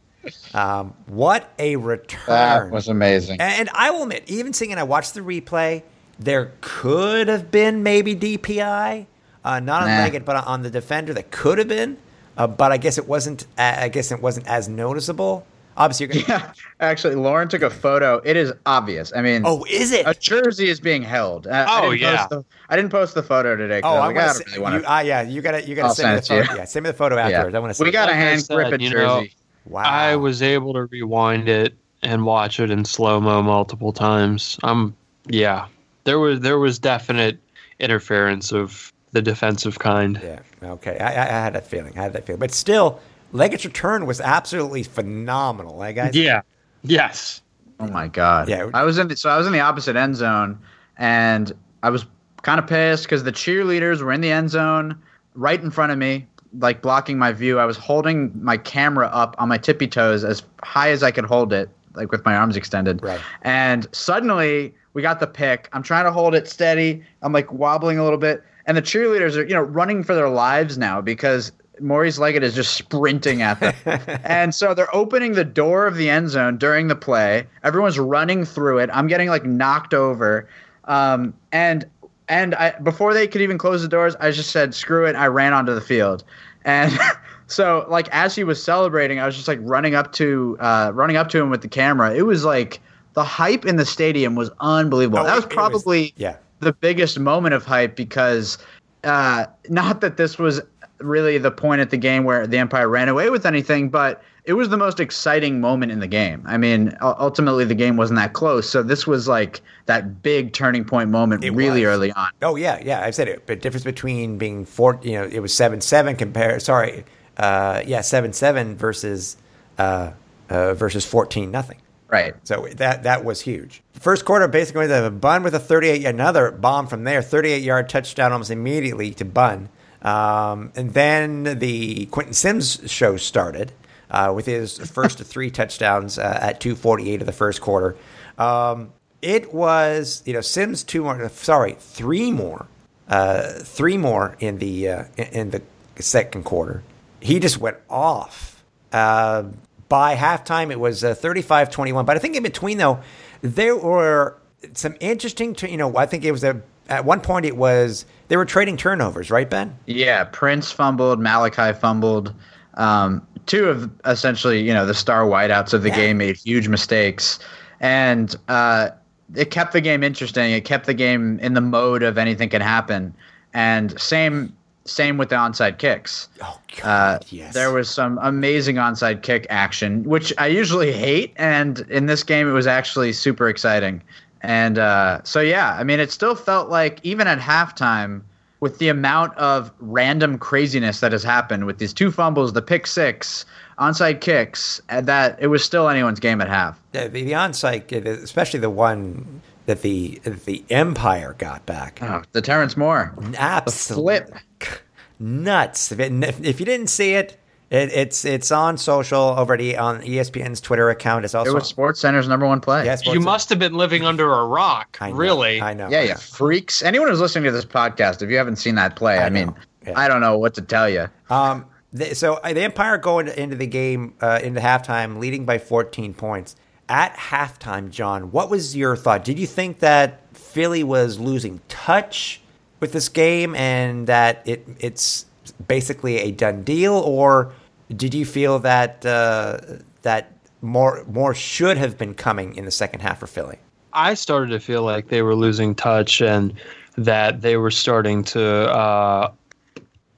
Um, what a return! That was amazing. And I will admit, even seeing it, I watched the replay. There could have been maybe DPI, uh, not on Nah. Leggett, but on the defender. That could have been, uh, but I guess it wasn't. I guess it wasn't as noticeable. Obviously, you're gonna. Yeah, actually, Lauren took a photo. It is obvious. I mean, Oh, is it? a jersey is being held. I, I Oh, didn't yeah. Post the, I didn't post the photo today. 'cause Oh, I I was like, want I don't really want You, ah, yeah, you gotta. You gotta I'll send me the to photo. you. Yeah, send me the photo afterwards. I want to. We got a hand said, Griffith you know, jersey. Wow. I was able to rewind it and watch it in slow mo multiple times. Um, yeah, there was there was definite interference of the defensive kind. Yeah. Okay. I, I I had that feeling. I had that feeling. But still, Leggett's return was absolutely phenomenal. Right, guys. Yeah. Yes. Oh my god. Yeah. I was in. The, so I was in the opposite end zone, and I was kind of pissed because the cheerleaders were in the end zone right in front of me, like blocking my view. I was holding my camera up on my tippy toes as high as I could hold it, like with my arms extended. Right. And suddenly we got the pick. I'm trying to hold it steady. I'm like wobbling a little bit, and the cheerleaders are, you know, running for their lives now because Maurice Leggett is just sprinting at them. and so they're opening the door of the end zone during the play. Everyone's running through it. I'm getting like knocked over. Um, and and I, before they could even close the doors, I just said, screw it. I ran onto the field. And so like as he was celebrating, I was just like running up to uh, running up to him with the camera. It was like the hype in the stadium was unbelievable. Oh, that was it was- probably yeah. the biggest moment of hype because uh, not that this was really the point at the game where the Empire ran away with anything, but it was the most exciting moment in the game. I mean, ultimately the game wasn't that close, so this was like that big turning point moment It really was. early on. Oh yeah, yeah. I said it. But difference between being four, you know, it was seven seven compare. Sorry, uh, yeah, seven seven versus uh, uh, versus fourteen nothing. Right. So that that was huge. First quarter, basically the Bun with a 38, another bomb from there, 38 yard touchdown almost immediately to Bun. Um, and then the Quentin Sims show started uh, with his first three touchdowns uh, at 2:48 of the first quarter. Um, it was you know Sims two more, sorry, three more, uh, three more in the uh, in- the second quarter. He just went off. Uh, by halftime, it was uh, 35-21. But I think in between, though, there were some interesting, t- you know, I think it was a, at one point it was, they were trading turnovers, right, Ben? Yeah, Prince fumbled, Malachi fumbled. Um, two of essentially, you know, the star wideouts of the Yeah. game made huge mistakes, and uh, it kept the game interesting. It kept the game in the mode of anything can happen. And same, same with the onside kicks. Oh, Uh, yes. There was some amazing onside kick action, which I usually hate, and in this game it was actually super exciting. And uh, so yeah, I mean, it still felt like even at halftime, with the amount of random craziness that has happened with these two fumbles, the pick six, onside kicks, and that it was still anyone's game at half. the, the onside, uh, especially the one that the the Empire got back. Oh, the Terrence Moore. Absolutely flip. nuts. If, it, if you didn't see it, it, it's it's on social over at e, on ESPN's Twitter account. It's also It was Sports Center's number one play. Yes, You must have been living under a rock, I know, really. I know. Yeah, yeah, freaks. Anyone who's listening to this podcast, if you haven't seen that play, I, mean. Yeah. I don't know what to tell you. Um, the, so uh, the Empire going into the game uh, into halftime, leading by 14 points. At halftime, John, what was your thought? Did you think that Philly was losing touch with this game and that it it's basically a done deal, or did you feel that uh, that more more should have been coming in the second half for Philly? I started to feel like they were losing touch and that they were starting to uh,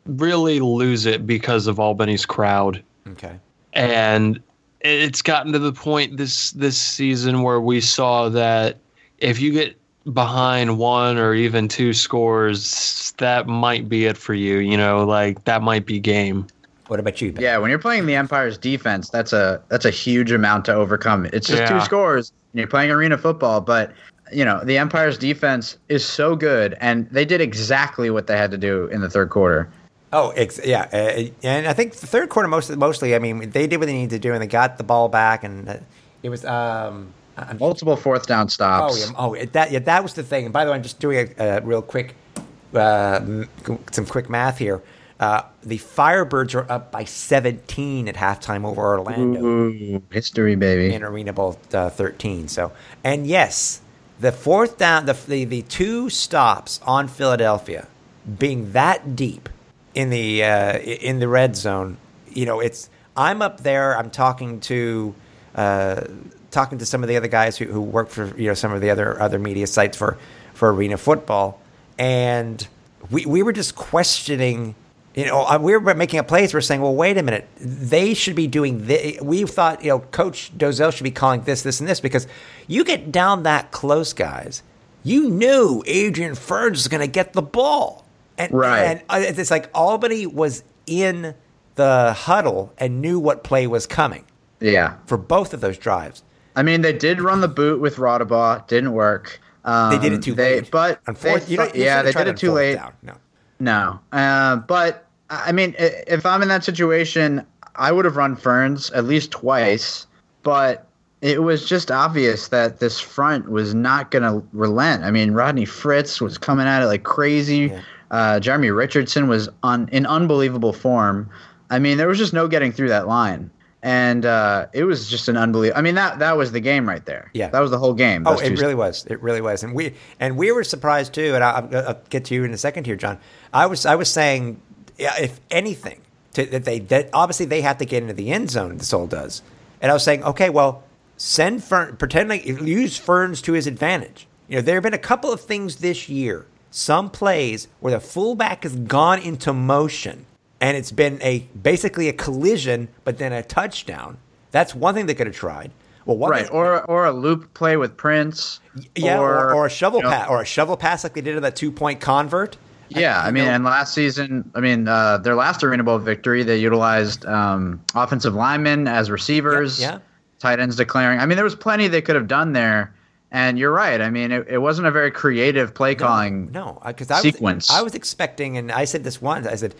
really lose it because of Albany's crowd. Okay. And it's gotten to the point this this season where we saw that if you get behind one or even two scores, that might be it for you. You know, like that might be game. What about you? Ben? Yeah, when you're playing the Empire's defense, that's a that's a huge amount to overcome. It's just two scores, and you're playing arena football, but you know the Empire's defense is so good, and they did exactly what they had to do in the third quarter. Oh, ex- yeah, uh, and I think the third quarter most mostly. I mean, they did what they needed to do, and they got the ball back, and uh, it was. Um, I'm, Multiple fourth down stops. oh, yeah, oh, that yeah, that was the thing. And by the way, I'm just doing a, a real quick, uh, some quick math here. Uh, the Firebirds are up by 17 at halftime over Orlando Ooh, history, baby. in Arena Bowl uh, 13. So, and yes, the fourth down, the, the the two stops on Philadelphia being that deep in the uh, in the red zone, you know, it's I'm up there. I'm talking to uh, talking to some of the other guys who, who work for you know some of the other other media sites for for arena football, and we we were just questioning. You know, uh, we were making a plays. We're saying, well, wait a minute. They should be doing this. We thought, you know, Coach Dolezel should be calling this, this, and this because you get down that close, guys. You knew Adrian Ferns was going to get the ball, and Right. and uh, it's like Albany was in the huddle and knew what play was coming Yeah, for both of those drives. I mean they did run the boot with Raudabaugh, didn't work. Um, They did it too they, late. but Unfor- they you you yeah, they did it too late. down. No. No, uh, but I mean, if I'm in that situation, I would have run Ferns at least twice. But it was just obvious that this front was not going to relent. I mean, Rodney Fritz was coming at it like crazy. Uh, Jeremy Richardson was on in unbelievable form. I mean, there was just no getting through that line, and uh, it was just an unbelievable. I mean, that that was the game right there. Yeah. that was the whole game. Oh, it really was. It really was, and we and we were surprised too. And I, I'll, I'll get to you in a second here, John. I was I was saying, if anything, to, that they that obviously they have to get into the end zone. The Soul does, and I was saying, okay, well, send Fern, pretend like use Ferns to his advantage. You know, there have been a couple of things this year, some plays where the fullback has gone into motion, and it's been a basically a collision, but then a touchdown. That's one thing they could have tried. Well, one right, thing- or or a loop play with Prince. yeah, or, or a shovel you know, pass, or a shovel pass like they did in that two point convert. Yeah, I mean, and last season, I mean, uh, their last Arena Bowl victory, they utilized um, offensive linemen as receivers, Yeah, yeah. tight ends declaring. I mean, there was plenty they could have done there. And you're right. I mean, it, it wasn't a very creative play calling. No, because I was, sequence. I was expecting, and I said this once. I said, "W-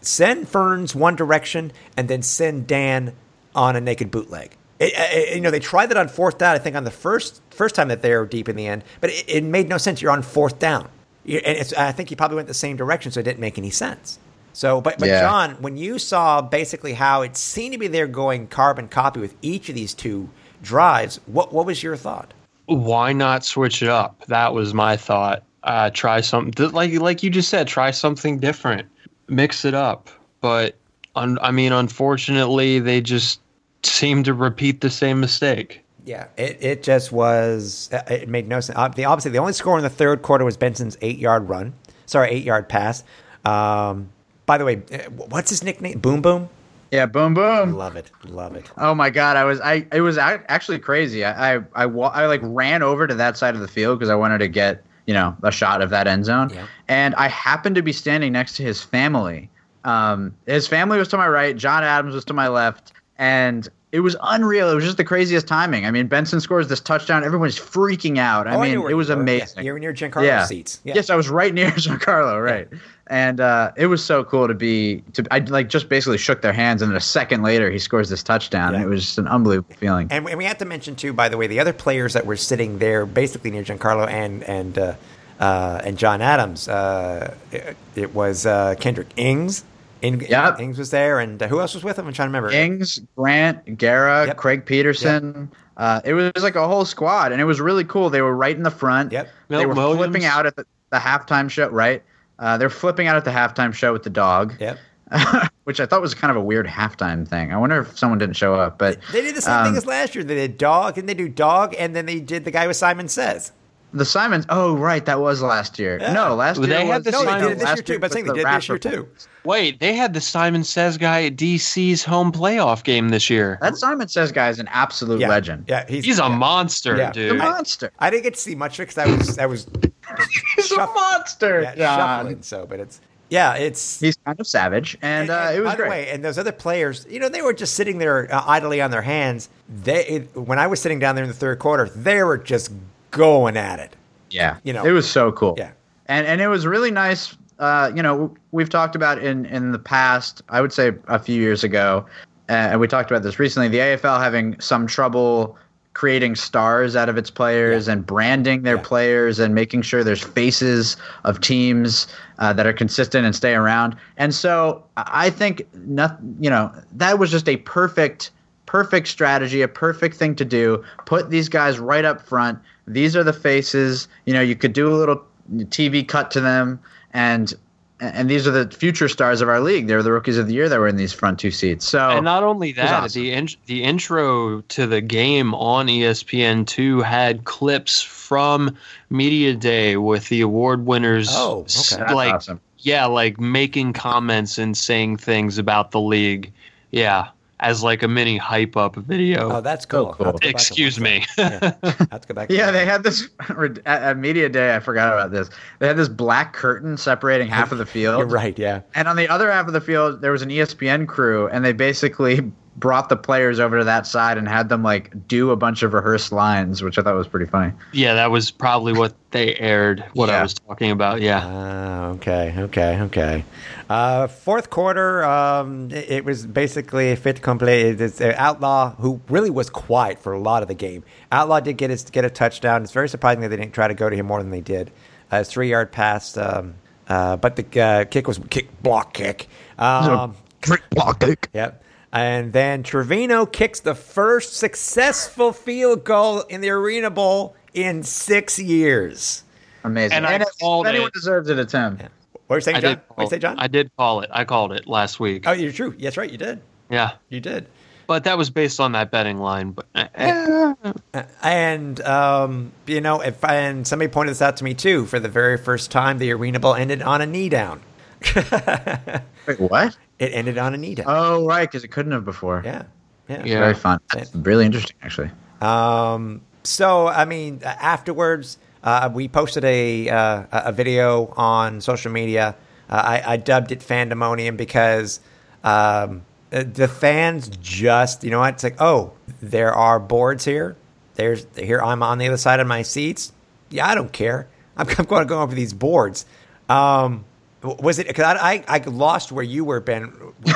send Ferns one direction, and then send Dan on a naked bootleg. It, it- you know, they tried that on fourth down. I think on the first first time that they were deep in the end, but it, it made no sense. You're on fourth down, You- and it's, I think he probably went the same direction, so it didn't make any sense. So, but, but Yeah. John, when you saw basically how it seemed to be they're going carbon copy with each of these two drives, what what was your thought? why not switch it up? That was my thought. Uh, try something like like you just said. Try something different. Mix it up. But un- I mean, unfortunately, they just seem to repeat the same mistake. Yeah, it, it just was. uh, It made no sense. Uh, the, obviously, the only score in the third quarter was Benson's eight yard run. Sorry, eight yard pass. Um, by the way, uh, what's his nickname? Boom Boom. Yeah, boom, boom. Love it, love it. Oh my god, I was I it was actually crazy. I I I, I like ran over to that side of the field because I wanted to get you know a shot of that end zone, Yeah. and I happened to be standing next to his family. Um, his family was to my right, John Adams was to my left, and it was unreal. It was just the craziest timing. I mean, Benson scores this touchdown, everyone's freaking out. I Oh, mean, where it was were. Yeah, amazing. you were near Giancarlo's yeah. seats. Yeah. Yes, I was right near Giancarlo, right. And uh, it was so cool to be to I like just basically shook their hands, and then a second later he scores this touchdown. Yeah. It was just an unbelievable feeling. And, and we have to mention too, by the way, the other players that were sitting there, basically near Giancarlo and and uh, uh, and John Adams. Uh, it, it was uh, Kendrick Ings. In, Yep. Ings was there, and uh, who else was with him? I'm trying to remember. Ings, Grant, Guerra, Yep. Craig Peterson. Uh, it was like a whole squad, and it was really cool. They were right in the front. Yep. They were Williams. flipping out at the, the halftime show, right? Uh, they're flipping out at the halftime show with the dog, Yep. which I thought was kind of a weird halftime thing. I wonder if someone didn't show up, but They did the same um, thing as last year. They did dog, and they do dog, and then they did the guy with Simon Says. The Simons. Oh, right, that was last year. No, last Well, year they was, had the No, they Simon- did it this last year too. But I'm was saying they the did this year too. Wait, they had the Simon Says guy at DC's home playoff game this year. That Simon Says guy is an absolute Yeah, legend. Yeah, he's, He's a yeah. monster, Yeah. The dude. monster. I didn't get to see much of it because I was I was He's a monster, yeah, John. shuffling. So, but it's yeah, it's He's kind of savage, and, uh, it was by great. the way, and those other players, you know, they were just sitting there uh, idly on their hands. They it, when I was sitting down there in the third quarter, they were just going at it. Yeah, You know. it was so cool. Yeah. and and it was really nice. Uh, you know, we've talked about in in the past. I would say a few years ago, uh, and we talked about this recently. The AFL having some trouble creating stars out of its players and branding their Yeah. players and making sure there's faces of teams uh, that are consistent and stay around. And so I I think nothing. You know, that was just a perfect perfect strategy, a perfect thing to do. Put these guys right up front. These are the faces. You know, you could do a little TV cut to them, and and these are the future stars of our league. They're the rookies of the year that were in these front two seats. So And not only that, awesome. the in- the intro to the game on ESPN two had clips from media day with the award winners. Oh, okay. s- that's like awesome. yeah, like making comments and saying things about the league. Yeah, as like a mini hype up video. Oh, that's So cool. Oh, cool. I'll have to go back and Excuse me. that. Yeah, have to go back. Yeah, they had this at, at media day. I forgot about this. They had this black curtain separating half of the field. You're right. Yeah. And on the other half of the field, there was an ESPN crew, and they basically brought the players over to that side and had them like do a bunch of rehearsed lines, which I thought was pretty funny. yeah, that was probably what they aired. What I was talking about. Yeah. Ah, okay, okay, okay. Uh, fourth quarter, um, it, it was basically a fit complete. It's uh, Outlaw, who really was quiet for a lot of the game. Outlaw did get his get a touchdown. It's very surprising that they didn't try to go to him more than they did. A three yard pass um, Uh, but the uh, kick was kick block kick. Um, block kick. Yep. And then Trevino kicks the first successful field goal in the Arena Bowl in six years. Amazing. And I called anyone it. deserves it, it's him. What are you saying, I John? did. What you say, John? I did call it. I called it last week. oh, you're true. That's right. You did. Yeah, You did. but that was based on that betting line. But eh, eh. And um, you know, if and somebody pointed this out to me too, for the very first time, the Arena Bowl ended on a knee down. Wait, what? It ended on a knee. Oh, right, because it couldn't have before. yeah, yeah. Yeah. Very fun. That's really interesting, actually. Um, so, I mean, afterwards, uh, we posted a uh, a video on social media. Uh, I, I dubbed it Fandemonium because um, uh, the fans just, you know what? It's like, oh, there are boards here. There's here. I'm on the other side of my seats. Yeah, I don't care. I'm, I'm going to go over these boards. Um, was it? Because I, I I lost where you were, Ben.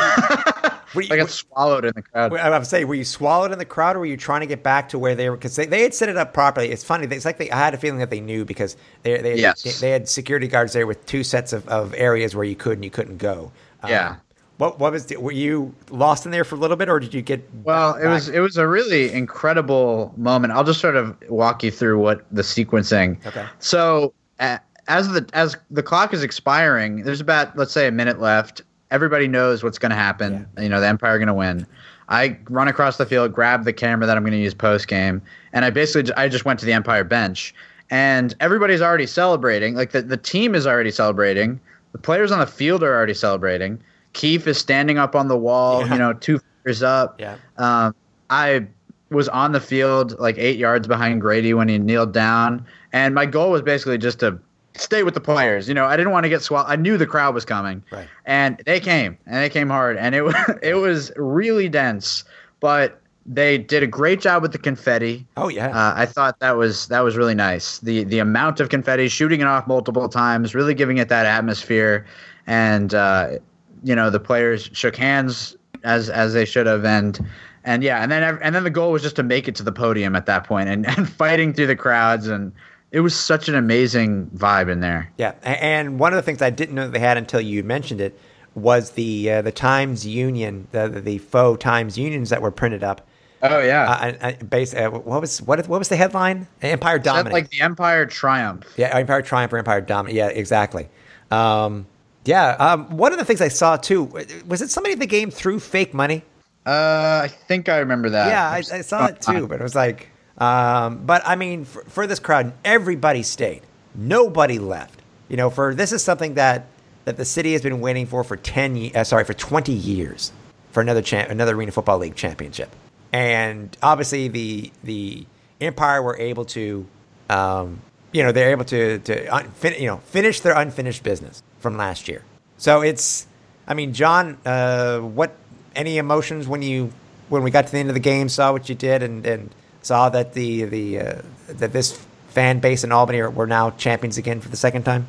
Were you- I got swallowed in the crowd. I was saying, were you swallowed in the crowd, or were you trying to get back to where they were? Because they, they had set it up properly. It's funny. It's like they, I had a feeling that they knew because they they, Yes. they they had security guards there with two sets of, of areas where you could and you couldn't go. Um, Yeah. What what was the, were you lost in there for a little bit, or did you get? Well, back- it was it was a really incredible moment. I'll just sort of walk you through what the sequencing. Okay. So uh, as the as the clock is expiring, there's about let's say a minute left. Everybody knows what's going to happen. You know, the Empire are going to win. I run across the field, grab the camera that I'm going to use post game, and I basically I just went to the Empire bench, and everybody's already celebrating. Like the the team is already celebrating. The players on the field are already celebrating. Keefe is standing up on the wall, Yeah. you know, two fingers up. Yeah. Um, I was on the field like eight yards behind Grady when he kneeled down, and my goal was basically just to stay with the players. You know, I didn't want to get swallowed. I knew the crowd was coming, Right. and they came, and they came hard, and it was it was really dense, but they did a great job with the confetti. Oh yeah. Uh, I thought that was that was really nice. The the amount of confetti, shooting it off multiple times, really giving it that atmosphere, and uh, you know the players shook hands as as they should have, and and yeah, and then and then the goal was just to make it to the podium at that point, and and fighting through the crowds, and it was such an amazing vibe in there. Yeah, and one of the things I didn't know that they had until you mentioned it was the uh, the Times Union, the, the faux Times Unions that were printed up. Oh yeah, Uh, base, uh, what was what what was the headline? Empire That, dominate. like the Empire triumph. yeah, Empire triumph or Empire dominate. Yeah, exactly. Um, yeah, um, one of the things I saw too was it somebody at the game threw fake money. Uh, I think I remember that. Yeah, I, I saw it too, but it was like, um, but I mean, for, for this crowd, everybody stayed. Nobody left. You know, for this is something that that the city has been waiting for for ten, uh, sorry, for twenty years for another champ, another Arena Football League championship, and obviously the the Empire were able to, um, you know, they're able to to un, fin, you know finish their unfinished business from last year. So it's, I mean, John, uh, what any emotions when you when we got to the end of the game, saw what you did, and, and saw that the the uh, that this fan base in Albany are, were now champions again for the second time?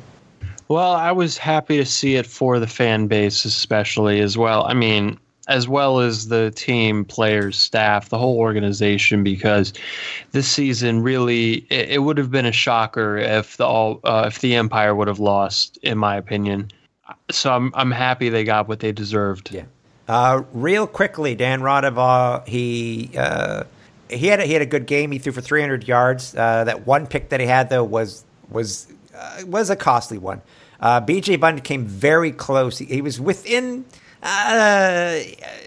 Well, I was happy to see it for the fan base, especially as well. I mean, as well as the team, players, staff, the whole organization, because this season really it, it would have been a shocker if the all uh, if the Empire would have lost, in my opinion. So I'm I'm happy they got what they deserved. Yeah. Uh, real quickly, Dan Rodova, he uh, he had a, he had a good game. He threw for 300 yards. Uh, that one pick that he had though was was uh, was a costly one. Uh, B.J. Bund came very close. He, he was within uh,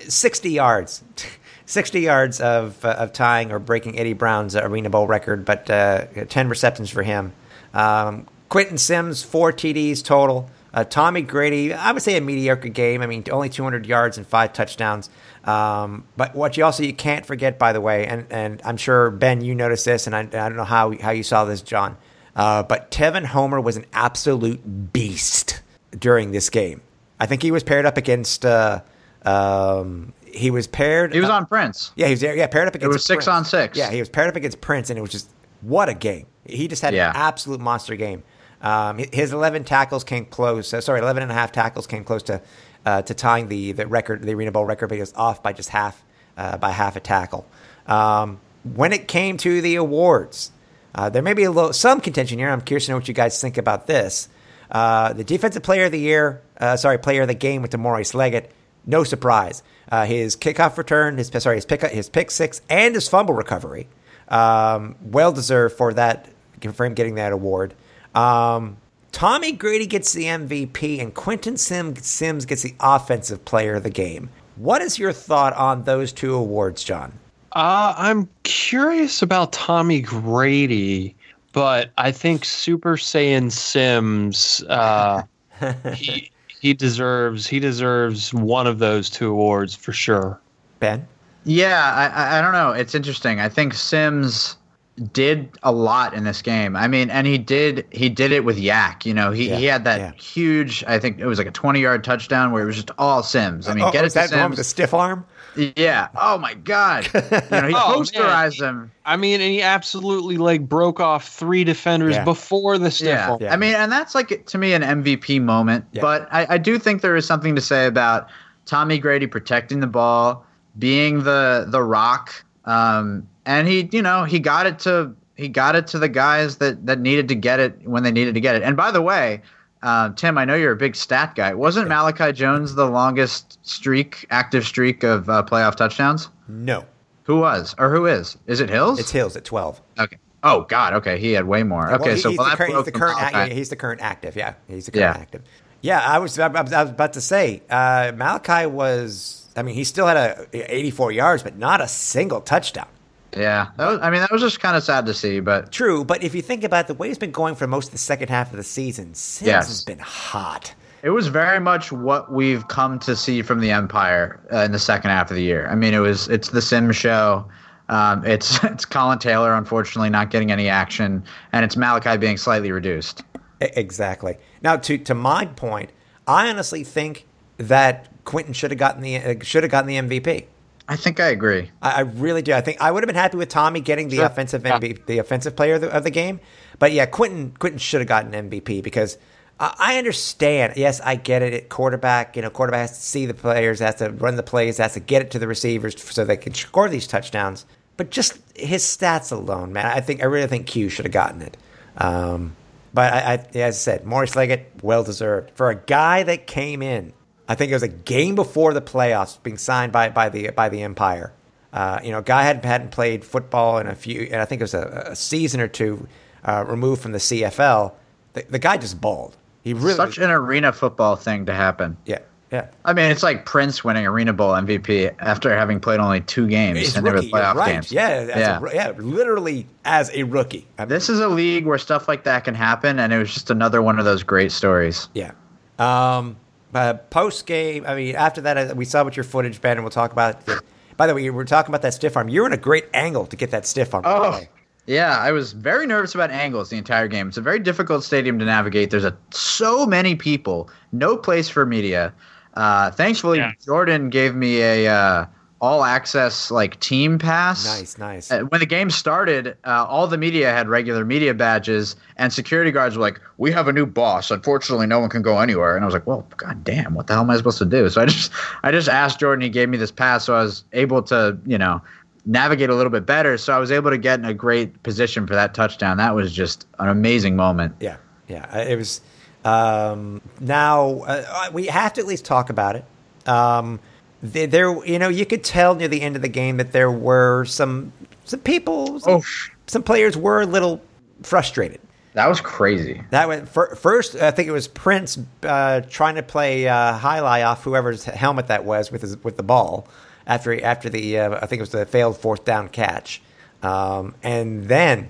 60 yards. 60 yards of, uh, of tying or breaking Eddie Brown's Arena Bowl record, but uh, 10 receptions for him. Um, Quentin Sims, four TDs total. Tommy Grady, I would say a mediocre game. I mean, only 200 yards and five touchdowns. Um, but what you also you can't forget, by the way, and, and I'm sure Ben, you noticed this, and I, I don't know how how you saw this, John. Uh, but Tevin Homer was an absolute beast during this game. I think he was paired up against. Uh, um, he was paired. He was on Prince. Yeah, he was yeah paired up against. It was six Prince. on six. Yeah, he was paired up against Prince, and it was just what a game. He just had Yeah. an absolute monster game. Um, his 11 tackles came close. Uh, sorry, 11 and a half tackles came close to uh, to tying the the record, the Arena Bowl record, was off by just half uh, by half a tackle. Um, when it came to the awards, uh, there may be a little some contention here. I'm curious to know what you guys think about this. Uh, the defensive player of the year, uh, sorry, player of the game with Maurice Leggett. No surprise. Uh, his kickoff return, his sorry, his pick, his pick six, and his fumble recovery, um, well deserved for that for him getting that award. Um, Tommy Grady gets the MVP, and Quentin Sims, Sims gets the offensive player of the game. What is your thought on those two awards, John? Uh, I'm curious about Tommy Grady, but I think Super Saiyan Sims, uh, he he deserves he deserves one of those two awards for sure. Ben, Yeah, I, I I don't know. It's interesting. I think Sims did a lot in this game. I mean, and he did he did it with YAC. You know, he, Yeah, he had that yeah. huge. I think it was like a twenty yard touchdown where it was just all Sims. I mean, oh, get it to that the one with the stiff arm? Yeah. Oh my God. You know, he Oh, posterized him. I mean, and he absolutely like broke off three defenders Yeah. before the stiff Yeah. arm. Yeah. I mean, and that's like to me an MVP moment. Yeah. But I, I do think there is something to say about Tommy Grady protecting the ball, being the the rock, um, and he, you know, he got it to he got it to the guys that that needed to get it when they needed to get it. And by the way. Uh, Tim, I know you're a big stat guy. Wasn't Malachi Jones the longest streak, active streak of uh, playoff touchdowns? No, Who was or who is? Is it Hills? it's Hills at twelve. okay. Oh God. Okay, he had way more. Okay, Well, he- so he's, well, the current, he's the current act- he's the current active. Yeah, he's the current Yeah. active. Yeah, I was I was I was about to say uh, Malachi was. I mean, he still had a 84 yards, but not a single touchdown. Yeah, that was, I mean that was just kind of sad to see, but True, but if you think about the way he's been going for most of the second half of the season, Sims Yes. has been hot. it was very much what we've come to see from the Empire uh, in the second half of the year. I mean, it was it's the Sim show. Um, it's it's Colin Taylor unfortunately not getting any action, and it's Malachi being slightly reduced. Exactly. Now, to to my point, I honestly think that Quentin should have gotten the uh, should have gotten the MVP. I think I agree. I, I really do. I think I would have been happy with Tommy getting the Sure. offensive MVP, the offensive player of the, of the game. But yeah, Quentin Quentin should have gotten MVP because I, I understand. Yes, I get it. At quarterback, you know, quarterback has to see the players, has to run the plays, has to get it to the receivers so they can score these touchdowns. But just his stats alone, man, I think I really think Q should have gotten it. Um, but I, I, as I said, Maurice Leggett, well deserved for a guy that came in. I think it was a game before the playoffs, being signed by by the by the Empire. Uh, you know, guy hadn't hadn't played football in a few, and I think it was a, a season or two uh, removed from the CFL. The, the guy just balled. He really, Such an arena football thing to happen. yeah, yeah. I mean, it's like Prince winning Arena Bowl MVP after having played only two games, and they were rookie, you're playoff right? games. Yeah, as a yeah. roo- yeah, literally as a rookie. I mean, This is a league where stuff like that can happen, and it was just another one of those great stories. Yeah. Um, but post game, I mean, after that, uh, we saw what your footage, Ben, and we'll talk about. The, by the way, we were talking about that stiff arm. You're in a great angle to get that stiff arm. Oh, way. yeah. I was very nervous about angles the entire game. It's a very difficult stadium to navigate. There's a, so many people, no place for media. Uh, thankfully, Yeah. Jordan gave me a uh, all access like team pass. Nice, nice. Uh, when the game started, uh, all the media had regular media badges, and security guards were like, "We have a new boss. Unfortunately, no one can go anywhere." And I was like, "Well, god damn, what the hell am I supposed to do?" So I just, I just asked Jordan. He gave me this pass, so I was able to, you know, navigate a little bit better. So I was able to get in a great position for that touchdown. That was just an amazing moment. Yeah, yeah. uh, It was. Um, now uh, we have to at least talk about it. Um, there, there, you know, you could tell near the end of the game that there were some some people, some, Oh. some players were a little frustrated. That was crazy. That went fir- first. I think it was Prince uh, trying to play uh, highlight off whoever's helmet that was with his, with the ball after after the uh, I think it was the failed fourth down catch, um, and then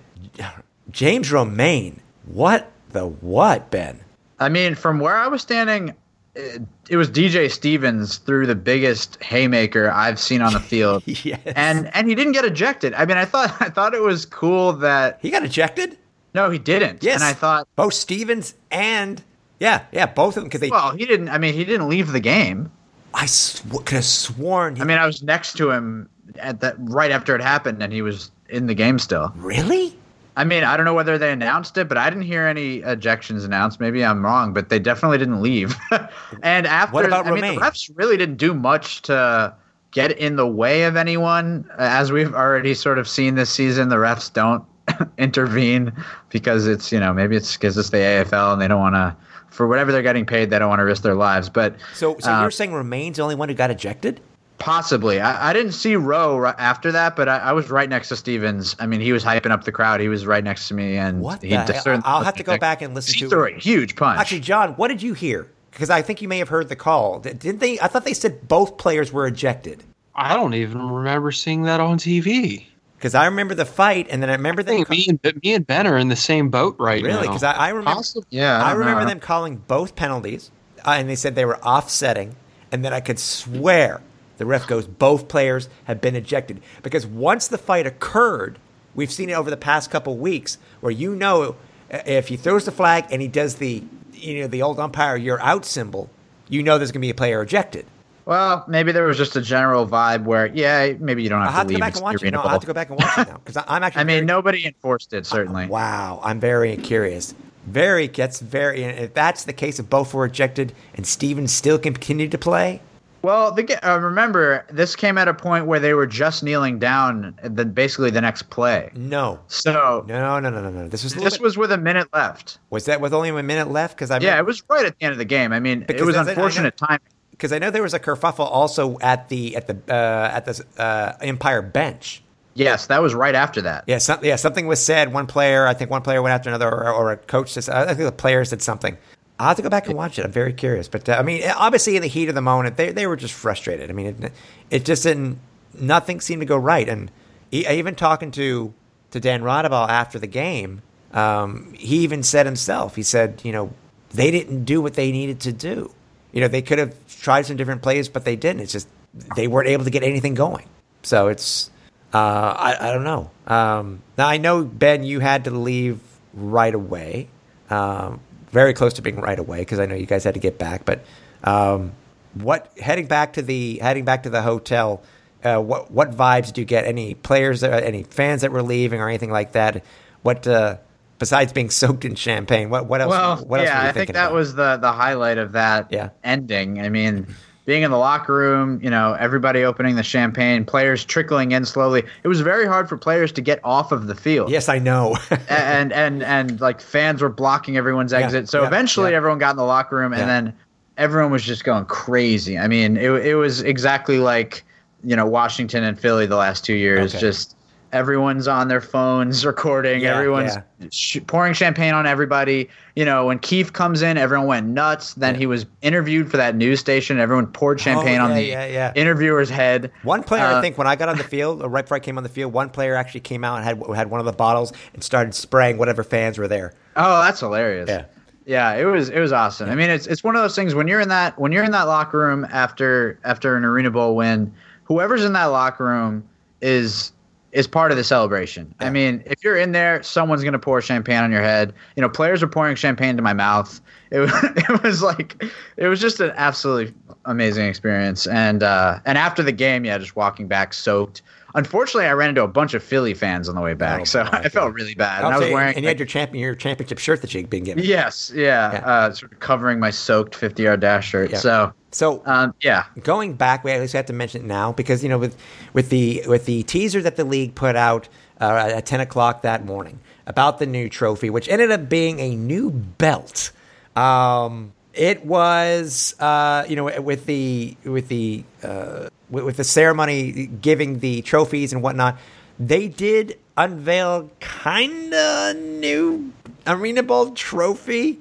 James Romaine. What the what Ben? I mean, from where I was standing, it, it was DJ Stevens threw the biggest haymaker I've seen on the field. Yes. And and he didn't get ejected. I mean, I thought I thought it was cool that He got ejected. no, he didn't. Yes, And I thought, both Stevens and yeah, yeah, both of them because they. well, he didn't. I mean, he didn't leave the game. I sw- could have sworn. He, I mean, I was next to him at that right after it happened, and he was in the game still. really? I mean, I don't know whether they announced it, but I didn't hear any ejections announced. Maybe I'm wrong, but they definitely didn't leave. and after, What about I mean, the refs really didn't do much to get in the way of anyone. As we've already sort of seen this season, the refs don't intervene because it's you know maybe it's because it's the AFL and they don't want to for whatever they're getting paid, they don't want to risk their lives. But So, so uh, you're saying Romain's the only one who got ejected? Possibly. I, I didn't see Rowe ri- after that, but I, I was right next to Stevens. I mean, he was hyping up the crowd. He was right next to me, and What he the hell? discerned- I'll have to go back and listen he to threw it. a huge punch. Actually, John, what did you hear? Because I think you may have heard the call. Didn't they? I thought they said both players were ejected. I don't even remember seeing that on TV. Because I remember the fight, and then I remember I them. think me and me and Ben are in the same boat right really? now. Because I, I remember. Possibly. Yeah, I I remember know. them calling both penalties, uh, and they said they were offsetting, and then I could swear the ref goes, both players have been ejected. Because once the fight occurred, we've seen it over the past couple weeks, where you know uh, if he throws the flag and he does the you know the old umpire you're out symbol, you know there's going to be a player ejected. Well, maybe there was just a general vibe where, yeah, maybe you don't I'll have have to to go back and watch it. No, I'll have to go back and watch it now because I'm actually. I mean, very- nobody enforced it, certainly. Wow, I'm very curious. Very gets very. If that's the case, if both were ejected and Stevens still continued to play, Well, the, uh, remember, this came at a point where they were just kneeling down, the, basically the next play. no, So no, no, no, no, no. This was this bit- was with a minute left. was that with only a minute left? Because I Yeah, it was right at the end of the game. I mean, Because it was I know. unfortunate timing. because I know there was a kerfuffle also at the at the uh, at the uh, Empire bench. Yes, that was right after that. Yeah, some, yeah, something was said. One player, I think one player went after another, or, or a coach. Says, I think the player said something. I'll have to go back and watch it. I'm very curious. But uh, I mean, obviously, in the heat of the moment, they they were just frustrated. I mean, it, it just didn't. Nothing seemed to go right. And even talking to to Dan Raudabaugh after the game, um, he even said himself. He said, you know, they didn't do what they needed to do. You know, they could have tried some different plays, but they didn't. It's just they weren't able to get anything going. So it's uh, I, I don't know. Um, now I know Ben, you had to leave right away, um, very close to being right away because I know you guys had to get back. But um, what heading back to the heading back to the hotel? Uh, what what vibes did you get? Any players, uh, any fans that were leaving, or anything like that? What uh, besides being soaked in champagne? What what else? Well, what else yeah, I think that about? was the the highlight of that Yeah. ending. I mean, being in the locker room, you know, everybody opening the champagne, players trickling in slowly. It was very hard for players to get off of the field. Yes, I know. and and and like fans were blocking everyone's exit. So yeah, eventually, yeah. everyone got in the locker room, and Yeah. then everyone was just going crazy. I mean, it it was exactly like you know Washington and Philly the last two years. Okay. Just everyone's on their phones recording. Yeah, everyone's sh- pouring champagne on everybody. You know, when Keefe comes in, everyone went nuts. Then he was interviewed for that news station. Everyone poured champagne on Oh, yeah, the yeah, yeah. interviewer's head. One player, I Uh, think, when I got on the field, or right before I came on the field, one player actually came out and had had one of the bottles and started spraying whatever fans were there. Oh, that's hilarious. Yeah. Yeah, it was it was awesome. I mean, it's it's one of those things when you're in that when you're in that locker room after after an Arena Bowl win, whoever's in that locker room is is part of the celebration. I mean, if you're in there, someone's gonna pour champagne on your head. You know, players are pouring champagne to my mouth. It was it was like it was just an absolutely amazing experience. And uh, and after the game, yeah, just walking back soaked. Unfortunately, I ran into a bunch of Philly fans on the way back, Oh, so boy. I felt really bad. And I was say- wearing and you had your champion, your championship shirt that you'd been given. Yes, yeah, Yeah. Uh, sort of covering my soaked fifty yard dash shirt. Yeah. So, So um, yeah, going back, we at least have to mention it now because you know with with the with the teaser that the league put out uh, at ten o'clock that morning about the new trophy, which ended up being a new belt. Um, it was uh, you know with the with the uh, with, with the ceremony giving the trophies and whatnot, they did unveil kinda new Arena Bowl trophy,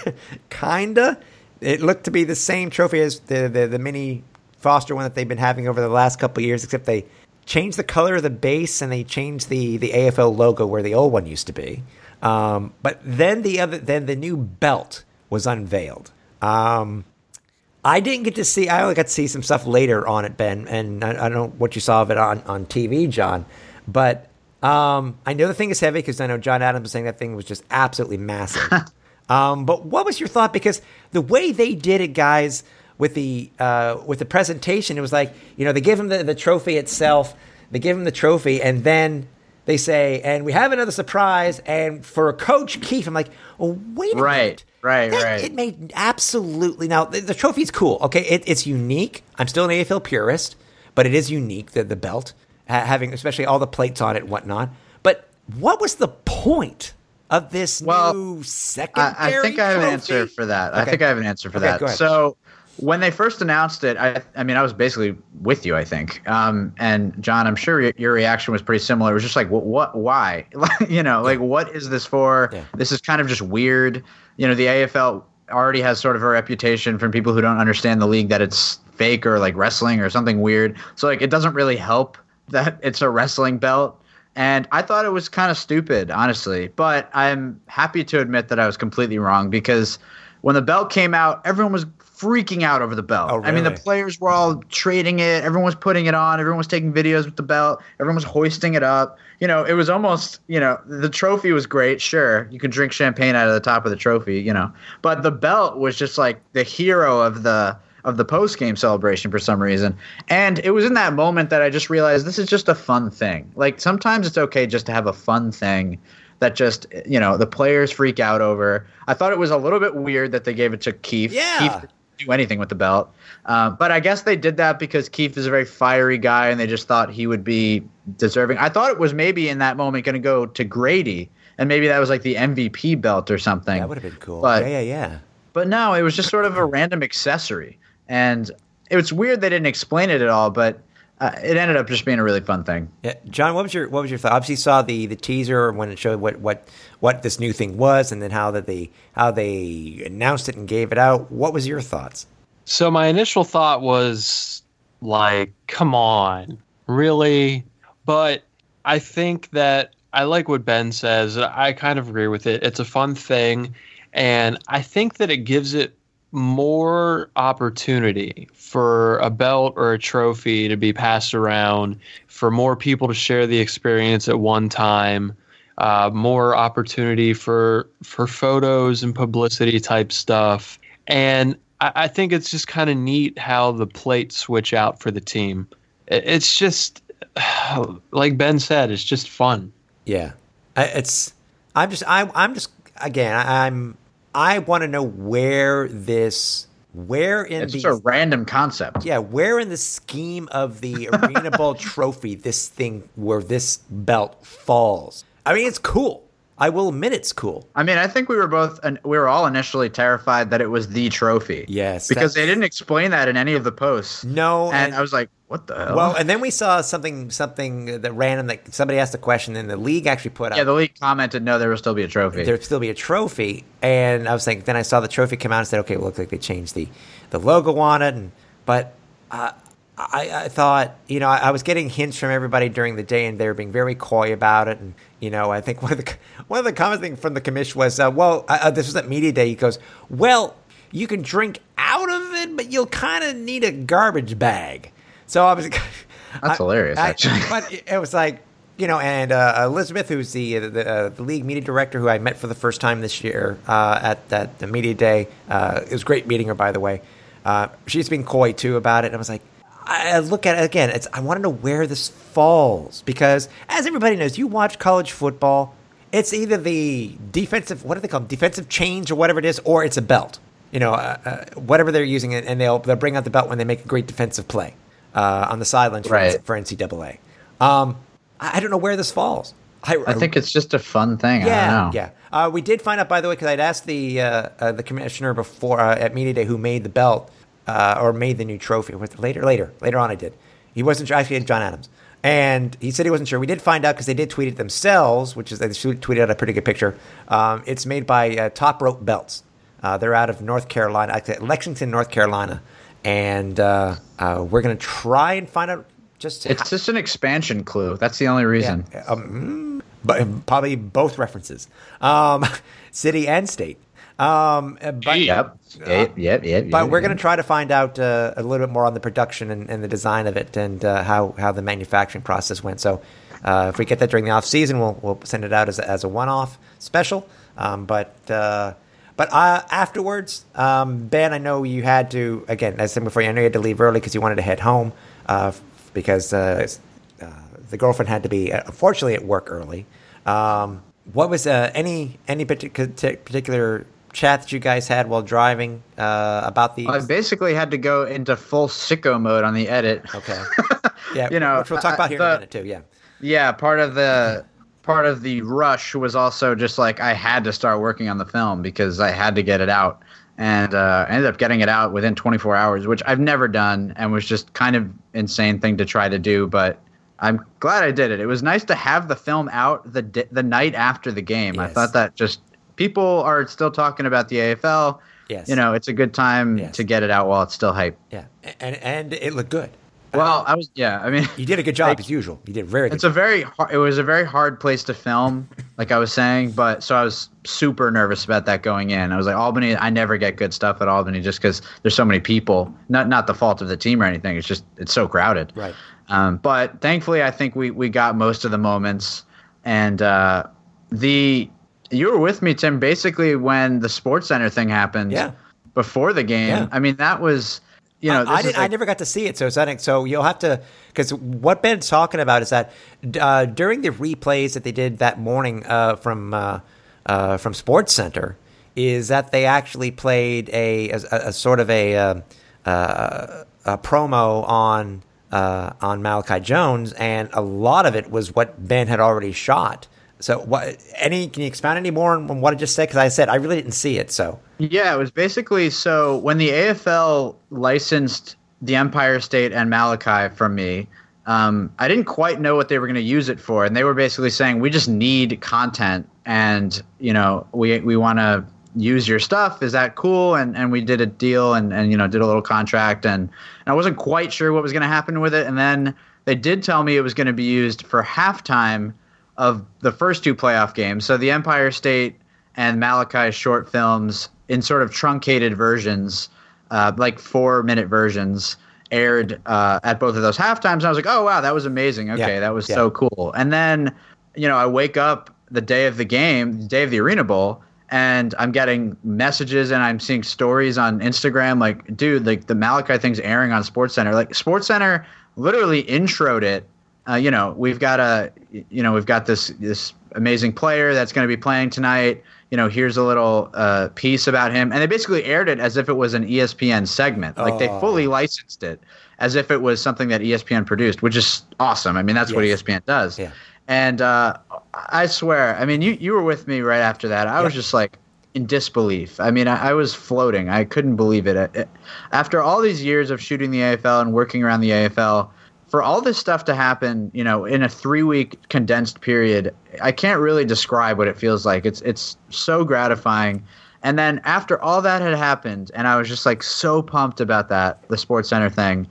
kinda. It looked to be the same trophy as the, the, the mini Foster one that they've been having over the last couple years, except they changed the color of the base and they changed the, the AFL logo where the old one used to be. Um, but then the other then the new belt was unveiled. Um, I didn't get to see. I only got to see some stuff later on it, Ben, and I, I don't know what you saw of it on, on TV, John. But um, I know the thing is heavy because I know John Adams was saying that thing was just absolutely massive. um, but what was your thought? Because the way they did it, guys, with the uh, with the presentation, it was like you know they give him the, the trophy itself, they give him the trophy, and then they say, and we have another surprise, and for Coach Keefe, I'm like, oh wait, a Right, minute. right, That- right. It made absolutely now the, the trophy's cool. Okay, it, it's unique. I'm still an AFL purist, but it is unique the the belt ha- having especially all the plates on it and whatnot. But what was the point of this Well, new secondary? I, I think I have an answer for that. I think I have an answer for Okay, that. So when they first announced it, I, I mean, I was basically with you. I think, um, and John, I'm sure your, your reaction was pretty similar. It was just like, what, what why? you know, like, what is this for? Yeah. This is kind of just weird. You know, the AFL already has sort of a reputation from people who don't understand the league that it's fake or like wrestling or something weird. So like, it doesn't really help that it's a wrestling belt. And I thought it was kind of stupid, honestly. But I'm happy to admit that I was completely wrong because when the belt came out, everyone was freaking out over the belt. Oh, I mean, the players were all trading it. Everyone was putting it on. Everyone was taking videos with the belt. Everyone was hoisting it up. You know, it was almost, you know, the trophy was great. Sure, you could drink champagne out of the top of the trophy, you know, but the belt was just like the hero of the of the post game celebration for some reason. And it was in that moment that I just realized this is just a fun thing. Like sometimes it's okay just to have a fun thing that just you know the players freak out over. I thought it was a little bit weird that they gave it to Keefe. Yeah. Keefe do anything with the belt, uh, but I guess they did that because Keefe is a very fiery guy, and they just thought he would be deserving. I thought it was maybe in that moment going to go to Grady, and maybe that was like the MVP belt or something. That would have been cool. But- yeah, yeah, yeah. But no, it was just sort of a random accessory, and it was weird they didn't explain it at all. But uh, it ended up just being a really fun thing. Yeah, John, what was your what was your thought? Obviously, you saw the the teaser when it showed what what what this new thing was, and then how that they how they announced it and gave it out. What was your thoughts? So my initial thought was like, come on, really? But I think that I like what Ben says. I kind of agree with it. It's a fun thing, and I think that it gives it more opportunity for a belt or a trophy to be passed around, for more people to share the experience at one time. Uh, more opportunity for for photos and publicity type stuff, and I, I think it's just kind of neat how the plates switch out for the team. It- It's just like Ben said, it's just fun. Yeah, it's. I'm just. I, I'm just. Again, I'm. I want to know where this. Where in It's the just a random concept. yeah, where in the scheme of the Arena Bowl trophy this thing where this belt falls. I mean, it's cool. I will admit it's cool. I mean, I think we were both, we were all initially terrified that it was the trophy. Yes, because they didn't explain that in any of the posts. No, and, and- I was like, "What the hell?" Well, and then we saw something something that random that somebody asked a question and the league actually put out yeah, the league commented, "No, there will still be a trophy." there'd still be a trophy. And I was thinking, then I saw the trophy come out and said, okay, it looks like they changed the, the logo on it. And but uh, I, I thought, you know, I, I was getting hints from everybody during the day, and they were being very coy about it. And you know, I think one of the one of the comments thing from the commission was, uh, well, uh, uh, this was at media day. He goes, well, you can drink out of it, but you'll kind of need a garbage bag. So I was. That's hilarious, actually. But it was like, you know, and uh, Elizabeth, who's the the, uh, the league media director, who I met for the first time this year uh, at that the media day. Uh, it was great meeting her, by the way. Uh, she's been coy too about it, and I was like, I I look at it again. It's I want to know where this falls because, as everybody knows, you watch college football. It's either the defensive, what do they call them, defensive change or whatever it is, or it's a belt. You know, uh, uh, whatever they're using, and and they'll they'll bring out the belt when they make a great defensive play uh, on the sidelines for, Right. for NCAA. Um, I, I don't know where this falls. I, I think it's just a fun thing. I yeah, don't know. yeah. Uh, we did find out, by the way, because I'd asked the uh, uh, the commissioner before uh, at media day who made the belt uh, or made the new trophy. Later, later, later on. I did. He wasn't sure. Actually, John Adams, and he said he wasn't sure. We did find out because they did tweet it themselves, which is they tweeted out a pretty good picture. Um, it's made by uh, Top Rope Belts. Uh, they're out of North Carolina, actually, Lexington, North Carolina, and uh, uh, we're going to try and find out just It's just an expansion clue. That's the only reason. um, but probably both references, um, city and state. Um, but. Yep. Yep. Yep. Yep. but yep, we're yep. going to try to find out uh, a little bit more on the production and, and the design of it, and uh, how how the manufacturing process went. So, uh, if we get that during the off season, we'll we'll send it out as a, as a one off special. Um, but uh, but uh, afterwards, um, Ben, I know you had to again. As I said before, I know you had to leave early because you wanted to head home uh, because uh, uh, the girlfriend had to be uh, unfortunately at work early. Um, what was uh, any any particular chat that you guys had while driving uh, about the? I basically had to go into full sicko mode on the edit. Okay. Yeah, You know, which we'll talk about here in a minute too. Yeah. Yeah, part of the part of the rush was also just like I had to start working on the film because I had to get it out, and uh, I ended up getting it out within 24 hours, which I've never done, and was just kind of insane thing to try to do, but. I'm glad I did it. It was nice to have the film out the di- the night after the game. I thought that just people are still talking about the AFL. Yes. You know, it's a good time Yes. to get it out while it's still hype. Yeah, and and it looked good. Well, I was yeah. I mean, You did a good job Like- as usual. You did very good. it's a very hard, it was a very hard place to film, like I was saying. But so I was super nervous about that going in. I was like Albany. I never get good stuff at Albany just because there's so many people. Not not the fault of the team or anything. It's just it's so crowded. Right. Um, but thankfully, I think we we got most of the moments, and uh, the you were with me, Tim. Basically, when the Sports Center thing happened, Yeah. before the game. Yeah. I mean, that was you know, I, I didn't. I never got to see it, so it's so. You'll have to because what Ben's talking about is that uh, during the replays that they did that morning uh, from uh, uh, from Sports Center is that they actually played a, a, a sort of a, uh, uh, a promo on uh, on Malachi Jones, and a lot of it was what Ben had already shot. So, what? Any? Can you expound any more on, on what I just said? Because I said I really didn't see it. So, Yeah, it was basically so when the AFL licensed the Empire State and Malachi from me, um, I didn't quite know what they were going to use it for, and they were basically saying we just need content, and you know we we want to use your stuff. Is that cool? And and we did a deal, and and you know did a little contract, and, and I wasn't quite sure what was going to happen with it, and then they did tell me it was going to be used for halftime of the first two playoff games. So the Empire State and Malachi short films in sort of truncated versions, uh, like four minute versions, aired uh, at both of those half times. And I was like, oh, wow, that was amazing. Okay, Yeah, that was yeah. so cool. And then, you know, I wake up the day of the game, the day of the Arena Bowl, and I'm getting messages and I'm seeing stories on Instagram like, dude, like the Malachi thing's airing on SportsCenter. Like SportsCenter literally introed it uh, you know, we've got a, you know, we've got this this amazing player that's going to be playing tonight. You know, here's a little uh, piece about him, and they basically aired it as if it was an ESPN segment. Like they Oh. fully licensed it as if it was something that ESPN produced, which is awesome. I mean, that's what E ESPN does. Yeah. And uh, I swear, I mean, you you were with me right after that. I was just like in disbelief. I mean, I, I was floating. I couldn't believe it. It- After all these years of shooting the AFL and working around the AFL, for all this stuff to happen, you know, in a three week condensed period, I can't really describe what it feels like. It's it's so gratifying. And then after all that had happened, and I was just like so pumped about that, the Sports Center thing,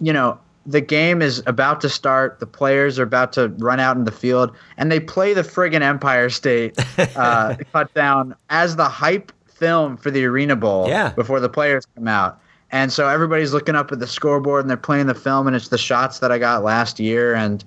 you know, the game is about to start. The players are about to run out in the field, and they play the friggin' Empire State uh, cut down as the hype film for the Arena Bowl Yeah. before the players come out. And so everybody's looking up at the scoreboard and they're playing the film, and it's the shots that I got last year. And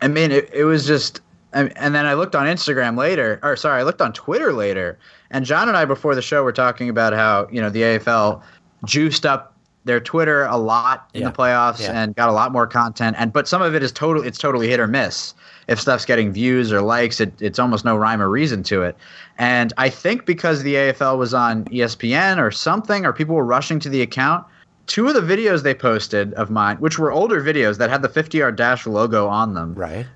I mean, it, it was just. And and then I looked on Instagram later, or sorry, I looked on Twitter later, and John and I before the show were talking about how you know the AFL juiced up their Twitter a lot in Yeah. the playoffs Yeah. and got a lot more content. And but some of it is totally it's totally hit or miss. If stuff's getting views or likes, it, it's almost no rhyme or reason to it. And I think because the AFL was on ESPN or something, or people were rushing to the account, two of the videos they posted of mine, which were older videos that had the 50 yard dash logo on them, right?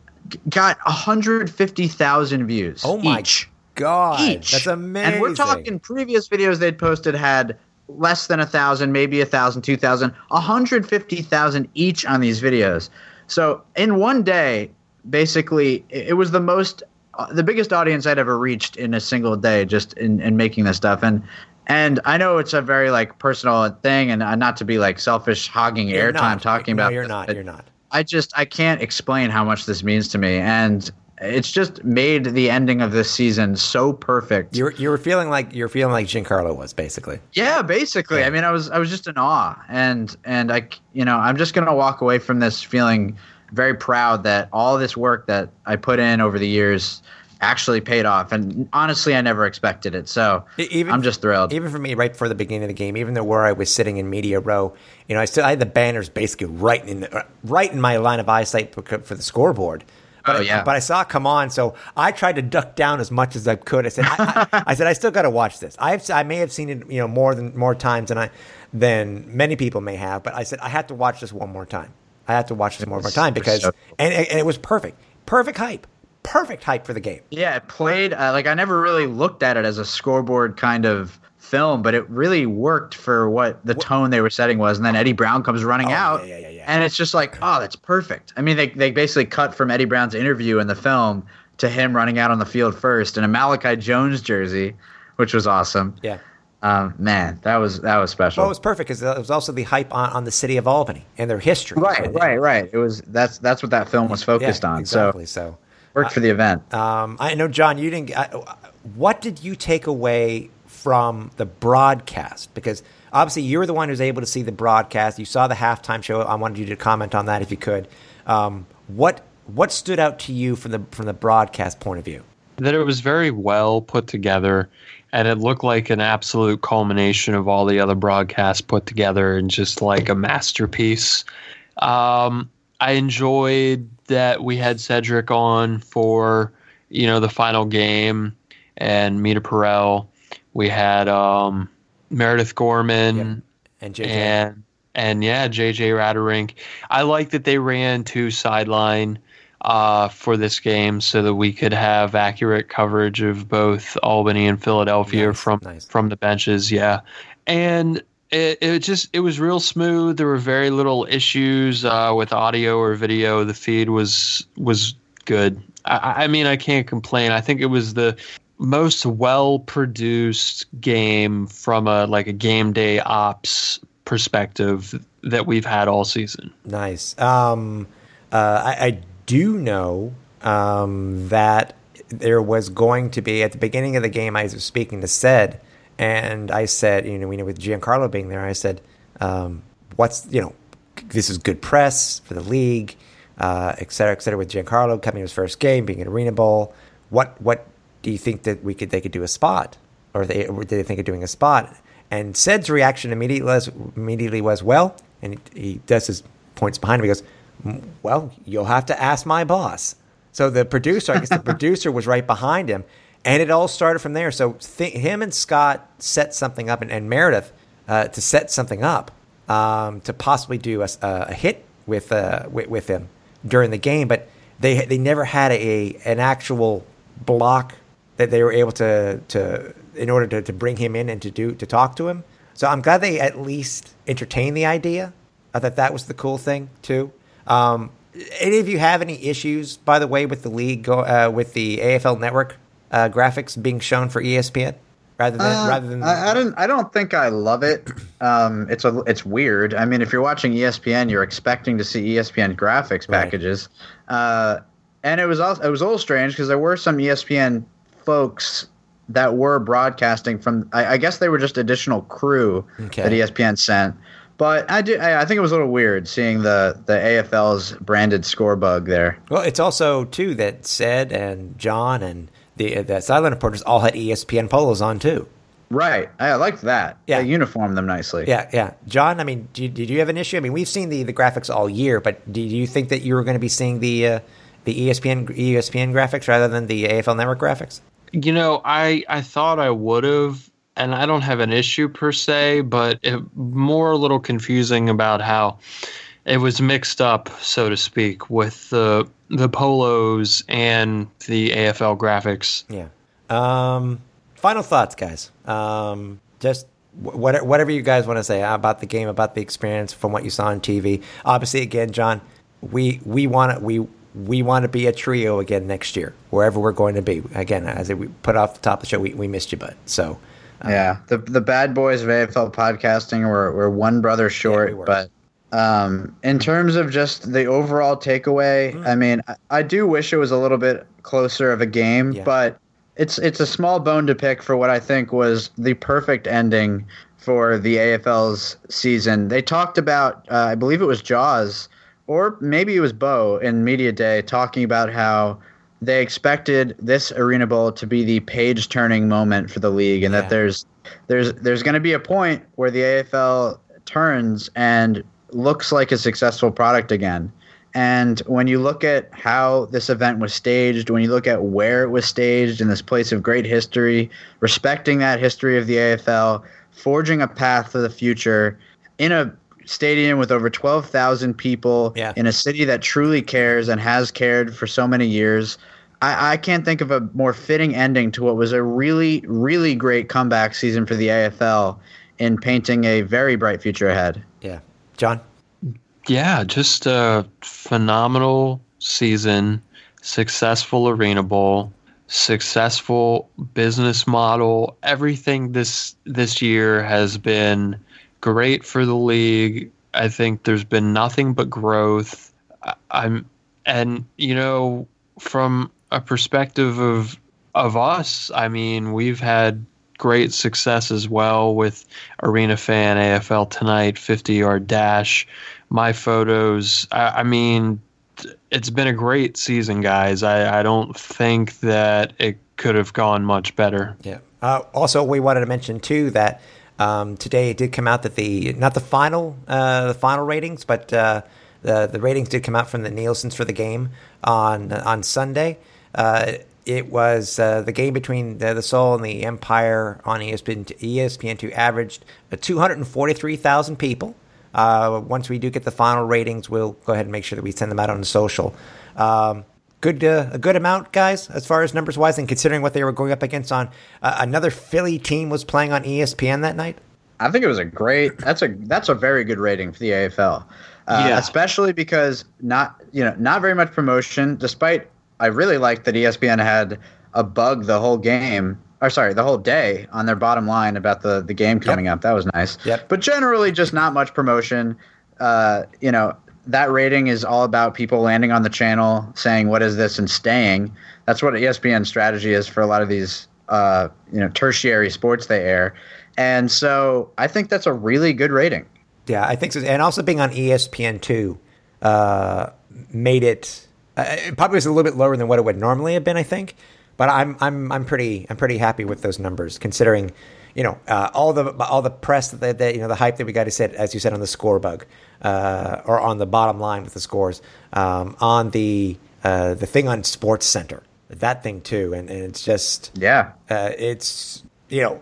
got 150,000 views. Oh my each God, each. that's amazing. And we're talking previous videos they'd posted had less than a thousand, maybe a thousand, two thousand, a hundred fifty thousand each on these videos. So in one day, basically, it was the most, uh, the biggest audience I'd ever reached in a single day, just in, in making this stuff. And and I know it's a very like personal thing, and uh, not to be like selfish, hogging You're airtime talking no, about. You're this, not. You're not. I just I can't explain how much this means to me, and it's just made the ending of this season so perfect. You were, you were feeling like you're feeling like Giancarlo was basically. yeah, basically. I mean, I was I was just in awe, and and I you know I'm just gonna walk away from this feeling very proud that all this work that I put in over the years actually paid off, and honestly, I never expected it. So even- I'm just thrilled. Even for me, right before the beginning of the game, even though where I was sitting in media row, you know, I still I had the banners basically right in the, uh, right in my line of eyesight for, for the scoreboard. But Oh, I- yeah. but I saw it come on, so I tried to duck down as much as I could. I said, I, I, I said, I still got to watch this. I've I may have seen it, you know, more than more times than I than many people may have, but I said I had to watch this one more time. I have to watch this more was- time because and, and it was perfect, perfect hype, perfect hype for the game. Yeah, it played uh, like I never really looked at it as a scoreboard kind of film, but it really worked for what the tone they were setting was. And then Eddie Brown comes running Oh, out, yeah, yeah, yeah, yeah. and it's just like, oh, that's perfect. I mean, they they basically cut from Eddie Brown's interview in the film to him running out on the field first in a Malachi Jones jersey, which was awesome. Yeah. Um, man, that was that was special. Well, it was perfect because it was also the hype on, on the city of Albany and their history. right, And- right, right. It was that's that's what that film was Yeah, focused on. exactly. So So, worked for the event. um, I know, John, you didn't. I, what did you take away from the broadcast? Because obviously you were the one who was able to see the broadcast. You saw the halftime show. I wanted you to comment on that if you could. Um, what what stood out to you from the from the broadcast point of view? that it was very well put together and it looked like an absolute culmination of all the other broadcasts put together and just like a masterpiece. Um, I enjoyed that we had Cedric on for you know the final game and Mita Perel. We had um, Meredith Gorman And JJ, and and yeah, JJ Raderink. I like that they ran two sideline uh, for this game so that we could have accurate coverage of both Albany and Philadelphia Nice, from nice. from the benches. Yeah, and it, it just it was real smooth. There were very little issues uh, with audio or video. The feed was was good. I, I mean, I can't complain. I think it was the most well produced game from a like a game day ops perspective that we've had all season. Nice. Um, uh, I, I do know um, that there was going to be at the beginning of the game. I was speaking to Sed, and I said, you know, you know, with Giancarlo being there, I said, um, "What's you know, this is good press for the league, uh, et cetera, et cetera." With Giancarlo coming to his first game, being an Arena Bowl, what what do you think that we could they could do a spot, or they or did they think of doing a spot? And Sed's reaction immediately was immediately was well, and he, he does his points behind him. He goes, "Mm, "Well, you'll have to ask my boss." So the producer, I guess the producer was right behind him, and it all started from there. So th- him and Scott set something up, and, and Meredith uh, to set something up um, to possibly do a, a hit with, uh, with with him during the game, but they they never had a an actual block that they were able to to in order to, to bring him in and to do to talk to him. So I'm glad they at least entertained the idea. I thought that was the cool thing too. Um, any of you have any issues, by the way, with the league go, uh, with the AFL Network uh, graphics being shown for ESPN rather than Uh, rather than I, I don't. I don't think I love it. Um, it's a. It's weird. I mean, if you're watching ESPN, you're expecting to see ESPN graphics Right. packages, uh, and it was also it was a little strange because there were some ESPN folks that were broadcasting from. I, I guess they were just additional crew Okay. that ESPN sent. But I do. I, I think it was a little weird seeing the the AFL's branded score bug there. Well, it's also too that Said and John and the the sideline reporters all had ESPN polos on too. Right. I liked that. Yeah. They uniformed them nicely. Yeah, yeah. John, I mean, did, did you have an issue? I mean, we've seen the, the graphics all year, but do you think that you were going to be seeing the uh, the ESPN ESPN graphics rather than the AFL Network graphics? You know, I I thought I would have, and I don't have an issue per se, but it, more a little confusing about how it was mixed up, so to speak, with the the polos and the AFL graphics. Yeah. Um, final thoughts, guys. Um, just wh- what, whatever you guys want to say about the game, about the experience from what you saw on TV. Obviously, again, John, we we want to we we want to be a trio again next year, wherever we're going to be. Again, as we put off the top of the show, we, we missed you, bud. So Yeah, the the bad boys of AFL podcasting were were one brother short, we but um, in terms of just the overall takeaway, Mm. I mean, I, I do wish it was a little bit closer of a game, Yeah. but it's it's a small bone to pick for what I think was the perfect ending for the AFL's season. They talked about, uh, I believe it was Jaws, or maybe it was Boe in media day, talking about how they expected this Arena Bowl to be the page turning moment for the league, and Yeah. that there's there's there's going to be a point where the AFL turns and looks like a successful product again. And when you look at how this event was staged, when you look at where it was staged in this place of great history, respecting that history of the AFL, forging a path for the future in a stadium with over 12,000 people Yeah. in a city that truly cares and has cared for so many years, I, I can't think of a more fitting ending to what was a really, really great comeback season for the AFL in painting a very bright future ahead. Yeah, John. Yeah, just a phenomenal season, successful Arena Bowl, successful business model. Everything this this year has been great for the league. I think there's been nothing but growth. I'm and you know from a perspective of of us, I mean, we've had great success as well with Arena Fan, AFL Tonight, 50 Yard Dash, My Photos. I, I mean, it's been a great season, guys. I, I don't think that it could have gone much better. Yeah. Uh, also, we wanted to mention too that um, today it did come out that the not the final uh, the final ratings, but uh, the the ratings did come out from the Nielsen's for the game on on Sunday. Uh, it was uh, the game between the, the Soul and the Empire on E ESPN. ESPN2 averaged uh, 243,000 people. Uh, once we do get the final ratings, we'll go ahead and make sure that we send them out on social. Um, good, uh, a good amount, guys, as far as numbers wise, and considering what they were going up against on uh, another Philly team was playing on ESPN that night. I think it was a great. That's a that's a very good rating for the AFL, uh, Yeah. especially because not you know not very much promotion. Despite I really liked that ESPN had a bug the whole game, or sorry, the whole day on their bottom line about the the game coming up. That was nice. Yep. But generally, just not much promotion. Uh, you know that rating is all about people landing on the channel, saying what is this, and staying. That's what ESPN strategy is for a lot of these uh, you know tertiary sports they air. And so I think that's a really good rating. Yeah, I think so. And also being on ESPN two uh, made it. Uh, it probably was a little bit lower than what it would normally have been. I think, but I'm I'm I'm pretty I'm pretty happy with those numbers considering. You know uh, all the all the press that, they- that you know the hype that we got to set as you said on the score bug uh, or on the bottom line with the scores um, on the uh, the thing on Sports Center that thing too. And, and it's just Yeah. uh, it's you know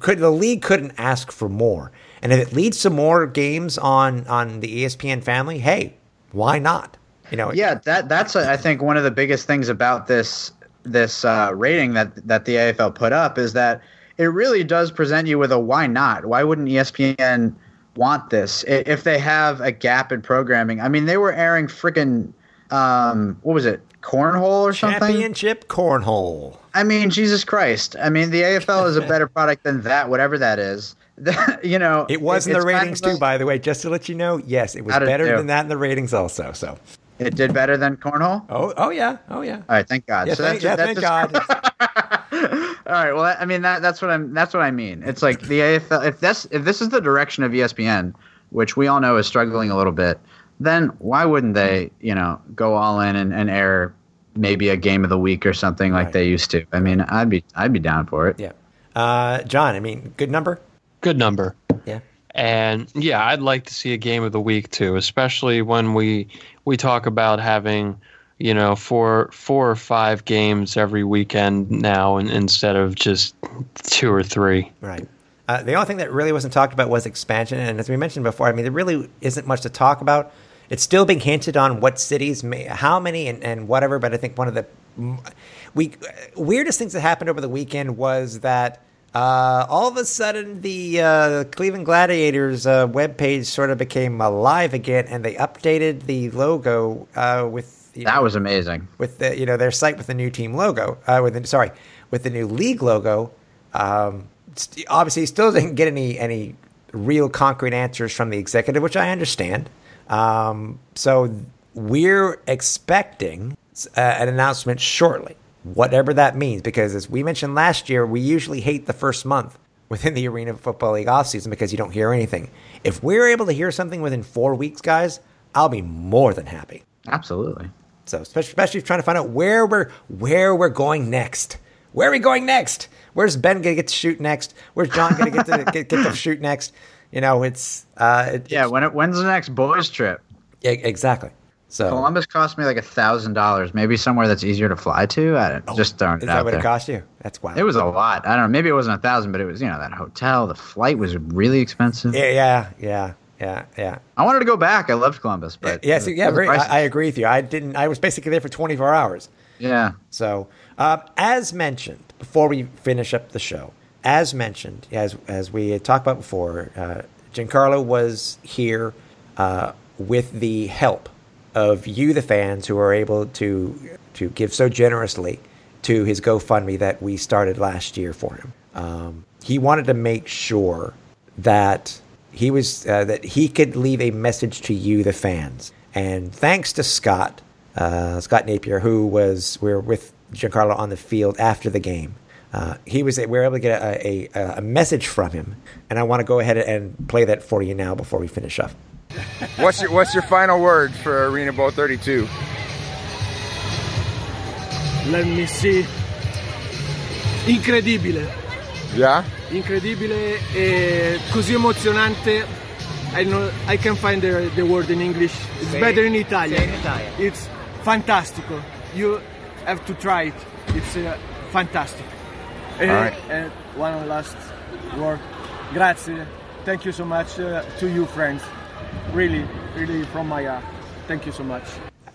could the league couldn't ask for more. And if it leads to more games on on the espn family hey why not? You know Yeah, that that's I think one of the biggest things about this this uh, rating that that the AFL put up is that it really does present you with a why not? Why wouldn't ESPN want this if they have a gap in programming? I mean, they were airing freaking um, what was it, cornhole or something? championship cornhole I mean, Jesus Christ! I mean, the AFL is a better product than that, whatever that is. you know, it was in the it's kind ratings of too by the way just to let you know yes it was it better than that in the ratings also so It did better than cornhole. oh oh yeah oh yeah All right, thank God. yeah, So thank, that's- yeah, thank god All right. Well, I mean that that's what I'm that's what I mean. It's like the AFL. If this if this is the direction of ESPN, which we all know is struggling a little bit, then why wouldn't they, you know, go all in and, and air maybe a game of the week or something like Right. they used to? I mean, I'd be I'd be down for it. yeah uh, john i mean good number Good number. yeah And yeah, I'd like to see a game of the week too, especially when we we talk about having you know four four or five games every weekend now, and instead of just two or three. Right. Uh, the only thing that really wasn't talked about was expansion, and as we mentioned before, I mean, there really isn't much to talk about. It's still being hinted on what cities, may, how many, and, and whatever. But I think one of the we weirdest things that happened over the weekend was that uh, all of a sudden the uh, Cleveland Gladiators uh, webpage sort of became alive again, and they updated the logo uh, with you That know, was amazing. with the you know their site with the new team logo uh, with the, sorry with the new league logo um, st- obviously still didn't get any any real concrete answers from the executive which i understand um, so we're expecting uh, an announcement shortly whatever that means because as we mentioned last year we usually hate the first month within the arena football league offseason because you don't hear anything if we're able to hear something within four weeks guys i'll be more than happy Absolutely. So especially, especially trying to find out where we're where we're going next. Where are we going next? Where's Ben gonna get to shoot next? Where's John gonna get to get, get to shoot next? You know, it's uh, it, Yeah. When it, when's the next boys trip? yeah, exactly. So Columbus cost me like a thousand dollars. Maybe somewhere that's easier to fly to. I don't, just throwing is that what there. it cost you? That's wild. It was a lot. I don't know. Maybe it wasn't a thousand, but it was you know that hotel. The flight was really expensive. yeah, yeah, yeah, yeah, yeah. I wanted to go back. I loved Columbus, but Yes, it yeah, very. I, I agree with you. I didn't. I was basically there for 24 hours. Yeah. So, uh, as mentioned, before we finish up the show, as mentioned, as as we had talked about before, uh, Giancarlo was here uh, with the help of you, the fans, who are able to to give so generously to his GoFundMe that we started last year for him. Um, he wanted to make sure that he was uh, that he could leave a message to you, the fans. And thanks to Scott, uh, Scott Napier, who was we were with Giancarlo on the field after the game. Uh, he was we were able to get a, a, a message from him, and I want to go ahead and play that for you now before we finish up. What's your What's your final word for Arena Bowl 32? Let me see. Incredibile, Yeah. Incredibile e così emozionante. I, know, I can find the, the word in English. It's better in Italian. say in Italian. It's fantastico. You have to try it. It's uh, fantastic. And, and one last word. Grazie. Thank you so much uh, to you, friends. Really, really from my heart. Thank you so much.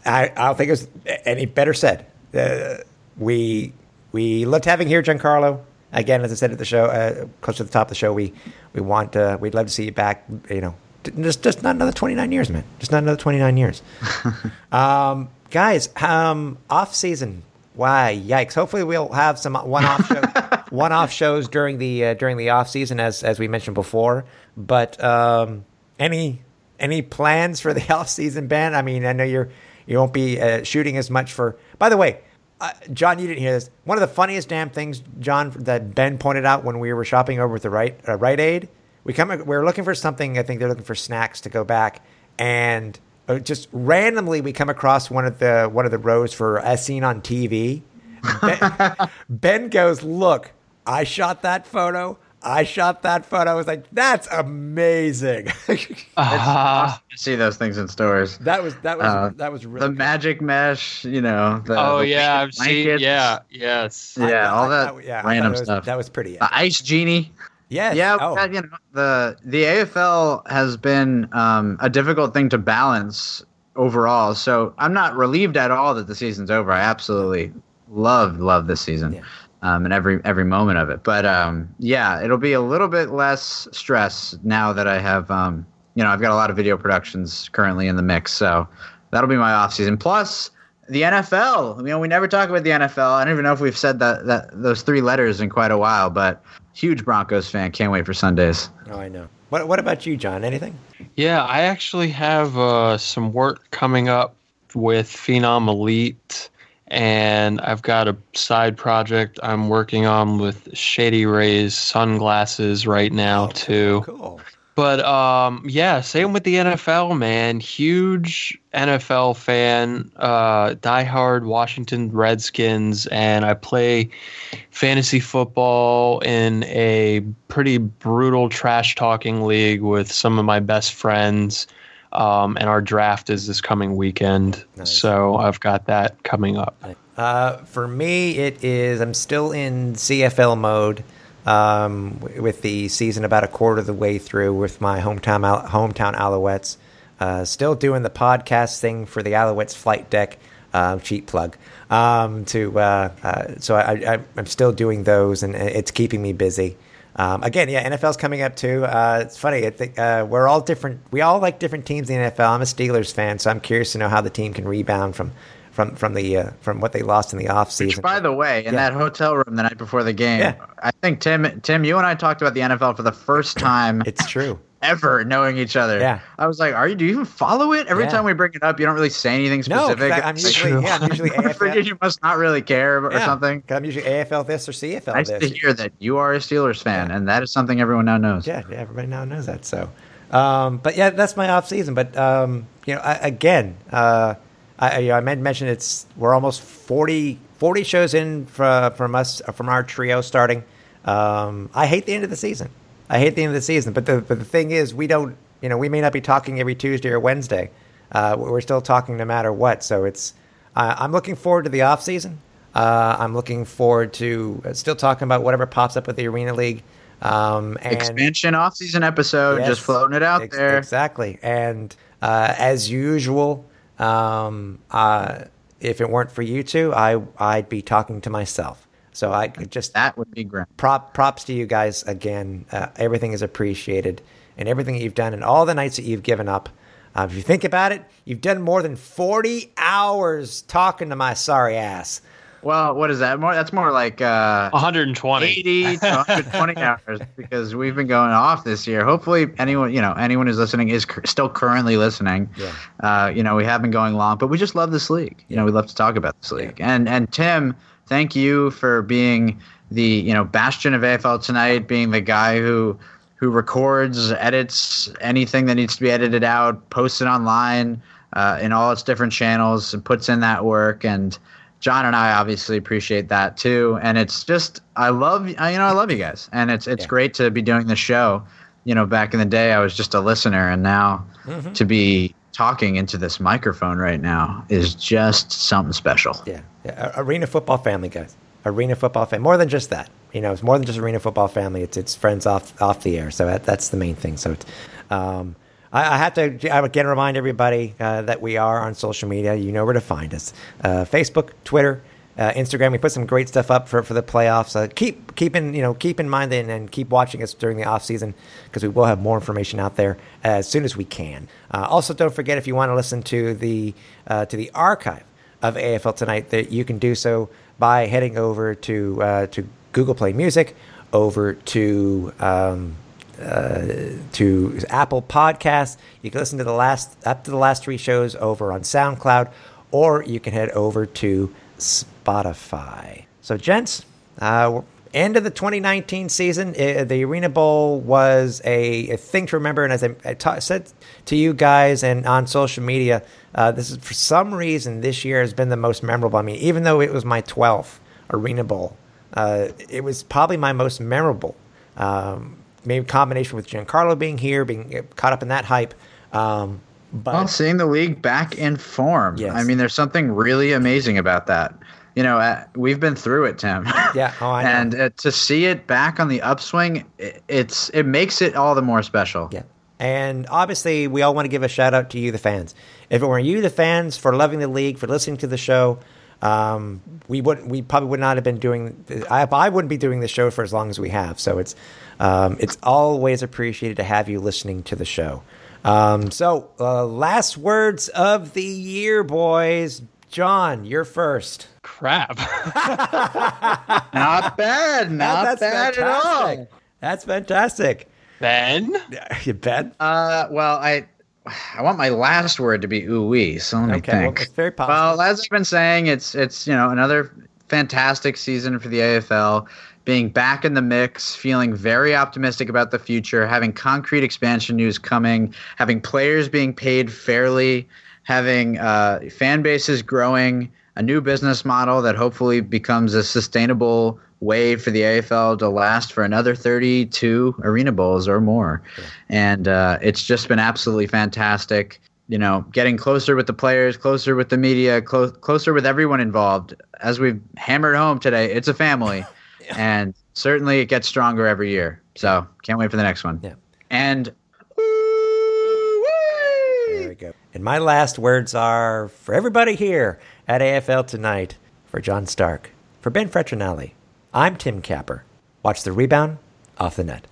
I, I don't think it was any better said. Uh, we we loved having here Giancarlo. Again, as I said at the show, uh, close to the top of the show, we we want uh, we'd love to see you back. You know, just just not another twenty nine years, man. Just not another twenty nine years. um, guys, um, off season. Why, yikes! Hopefully, we'll have some one off show, one off shows during the uh, during the off season, as as we mentioned before. But um, any any plans for the off season, Ben? I mean, I know you're you won't be uh, shooting as much for. By the way, uh, John, you didn't hear this. One of the funniest damn things, John, that Ben pointed out when we were shopping over with the right uh, Rite Aid. We come, we were looking for something. I think they're looking for snacks to go back, and uh, just randomly we come across one of the one of the rows for as seen on TV. Ben, ben goes, "Look, I shot that photo. I shot that photo." I was like, "That's amazing." Ah, I see those things in stores. that was that was Uh, that was really the good. magic mesh, you know. The, oh the yeah, I've seen. blankets, Yeah, yes. I yeah, thought- all I that thought- yeah, random was- stuff. That was pretty. the ice genie. Yes. Yeah, Oh. you know the the AFL has been um, a difficult thing to balance overall. So I'm not relieved at all that the season's over. I absolutely love love this season, Yeah. Um, and every every moment of it. But um, yeah, it'll be a little bit less stress now that I have um, you know I've got a lot of video productions currently in the mix. So that'll be my off season. Plus the NFL. You know, we never talk about the NFL. I don't even know if we've said that that those three letters in quite a while, but huge Broncos fan. Can't wait for Sundays. Oh, I know. What What about you, John? Anything? Yeah, I actually have uh, some work coming up with Phenom Elite, and I've got a side project I'm working on with Shady Rays sunglasses right now too. Cool. But um, yeah, same with the NFL, man. Huge NFL fan, uh, diehard Washington Redskins, and I play fantasy football in a pretty brutal trash talking league with some of my best friends. Um, and our draft is this coming weekend, Nice. so I've got that coming up. Uh, for me, it is. I'm still in CFL mode. Um, with the season about a quarter of the way through with my hometown hometown Alouettes. Uh, still doing the podcast thing for the Alouettes flight deck. Uh, cheap plug. Um, to uh, uh, so I, I, I'm still doing those, and it's keeping me busy. Um, again, yeah, NFL's coming up too. Uh, it's funny. I think uh, we're all different. We all like different teams in the NFL. I'm a Steelers fan, so I'm curious to know how the team can rebound from from from the uh, from what they lost in the offseason. Which, by the way, in Yeah. that hotel room the night before the game, Yeah. I think Tim, Tim, you and I talked about the NFL for the first time it's true. ever knowing each other. Yeah. I was like, "Are you? Do you even follow it?" Every Yeah. time we bring it up, you don't really say anything No, specific. I- I'm It's like, usually yeah, I'm usually I AFL. you must not really care or something. I'm usually AFL this or CFL Nice this. to hear that you are a Steelers fan, and that is something everyone now knows. Yeah, yeah, everybody now knows that. So, um, but yeah, that's my off season. But um, you know, I, again, uh, I, I, you know, I meant mention it's we're almost 40, 40 shows in from, from us from our trio starting. Um, I hate the end of the season. I hate the end of the season. But the but the thing is, we don't. You know, we may not be talking every Tuesday or Wednesday. Uh, we're still talking no matter what. So it's. Uh, I'm looking forward to the off season. Uh, I'm looking forward to uh, still talking about whatever pops up with the Arena League. Um, and Expansion off-season episode, Yes, just floating it out ex- there. Exactly. And uh, as usual, um, uh, if it weren't for you two, I I'd be talking to myself. So I could just That would be great. prop props to you guys again. Uh, everything is appreciated, and everything that you've done, and all the nights that you've given up. Uh, if you think about it, you've done more than forty hours talking to my sorry ass. Well, what is that? More that's more like uh 120. 80 to 120 hours because we've been going off this year. Hopefully, anyone you know anyone who's listening is cur- still currently listening. Yeah. Uh, you know, we have been going long, but we just love this league. You know, we love to talk about this league. And and Tim, thank you for being the you know bastion of AFL tonight, being the guy who who records, edits anything that needs to be edited out, posts it online uh, in all its different channels, and puts in that work and. John and I obviously appreciate that too, and it's just I love I, you know I love you guys, and it's it's Yeah. great to be doing this show. You know, back in the day, I was just a listener, and now Mm-hmm. to be talking into this microphone right now is just something special. Yeah, yeah. Arena football family, guys. Arena football family. More than just that. You know, it's more than just arena football family. It's it's friends off off the air. So that, that's the main thing. So, it's, um, I, I have to I again remind everybody uh, that we are on social media. You know where to find us: uh, Facebook, Twitter. Uh, Instagram, we put some great stuff up for, for the playoffs. Uh, keep keep in you know keep in mind and, and keep watching us during the off season because we will have more information out there as soon as we can. Uh, also, don't forget if you want to listen to the uh, to the archive of AFL tonight, that you can do so by heading over to uh, to Google Play Music, over to um, uh, to Apple Podcasts. You can listen to the last up to the last three shows over on SoundCloud, or you can head over to Spotify. So, gents, uh, end of the 2019 season, uh, the Arena Bowl was a, a thing to remember. And as I, I ta- said to you guys and on social media, uh, this is for some reason this year has been the most memorable. I mean, even though it was my 12th Arena Bowl, uh, it was probably my most memorable. Um, maybe combination with Giancarlo being here, being caught up in that hype. Um, but Well, seeing the league back in form. Yes. I mean, there's something really amazing about that. You know, uh, we've been through it, Tim. Yeah, oh, I know. and uh, to see it back on the upswing, it, it's it makes it all the more special. Yeah. And obviously, we all want to give a shout out to you, the fans. If it were you, the fans, for loving the league, for listening to the show, um, we wouldn't. We probably would not have been doing. I, I wouldn't be doing the show for as long as we have. So it's um, it's always appreciated to have you listening to the show. Um, so uh, last words of the year, boys. John, you're first. Crap. Not bad, not That's bad at all. fantastic. That's fantastic. ben? You bet. Uh, well, I I want my last word to be ooh wee. So let me Okay, well, think. it's very possible. Well, as I've been saying, it's it's you know another fantastic season for the AFL. Being back in the mix, feeling very optimistic about the future, having concrete expansion news coming, having players being paid fairly, having uh, fan bases growing, a new business model that hopefully becomes a sustainable way for the AFL to last for another 32 arena bowls or more. And uh, it's just been absolutely fantastic. You know, getting closer with the players, closer with the media, clo- closer with everyone involved. As we've hammered home today, it's a family. And certainly it gets stronger every year. So can't wait for the next one. Yeah. And There we go. And my last words are for everybody here at AFL tonight, for John Stark, for Ben Fretronelli. I'm Tim Capper. Watch the rebound off the net.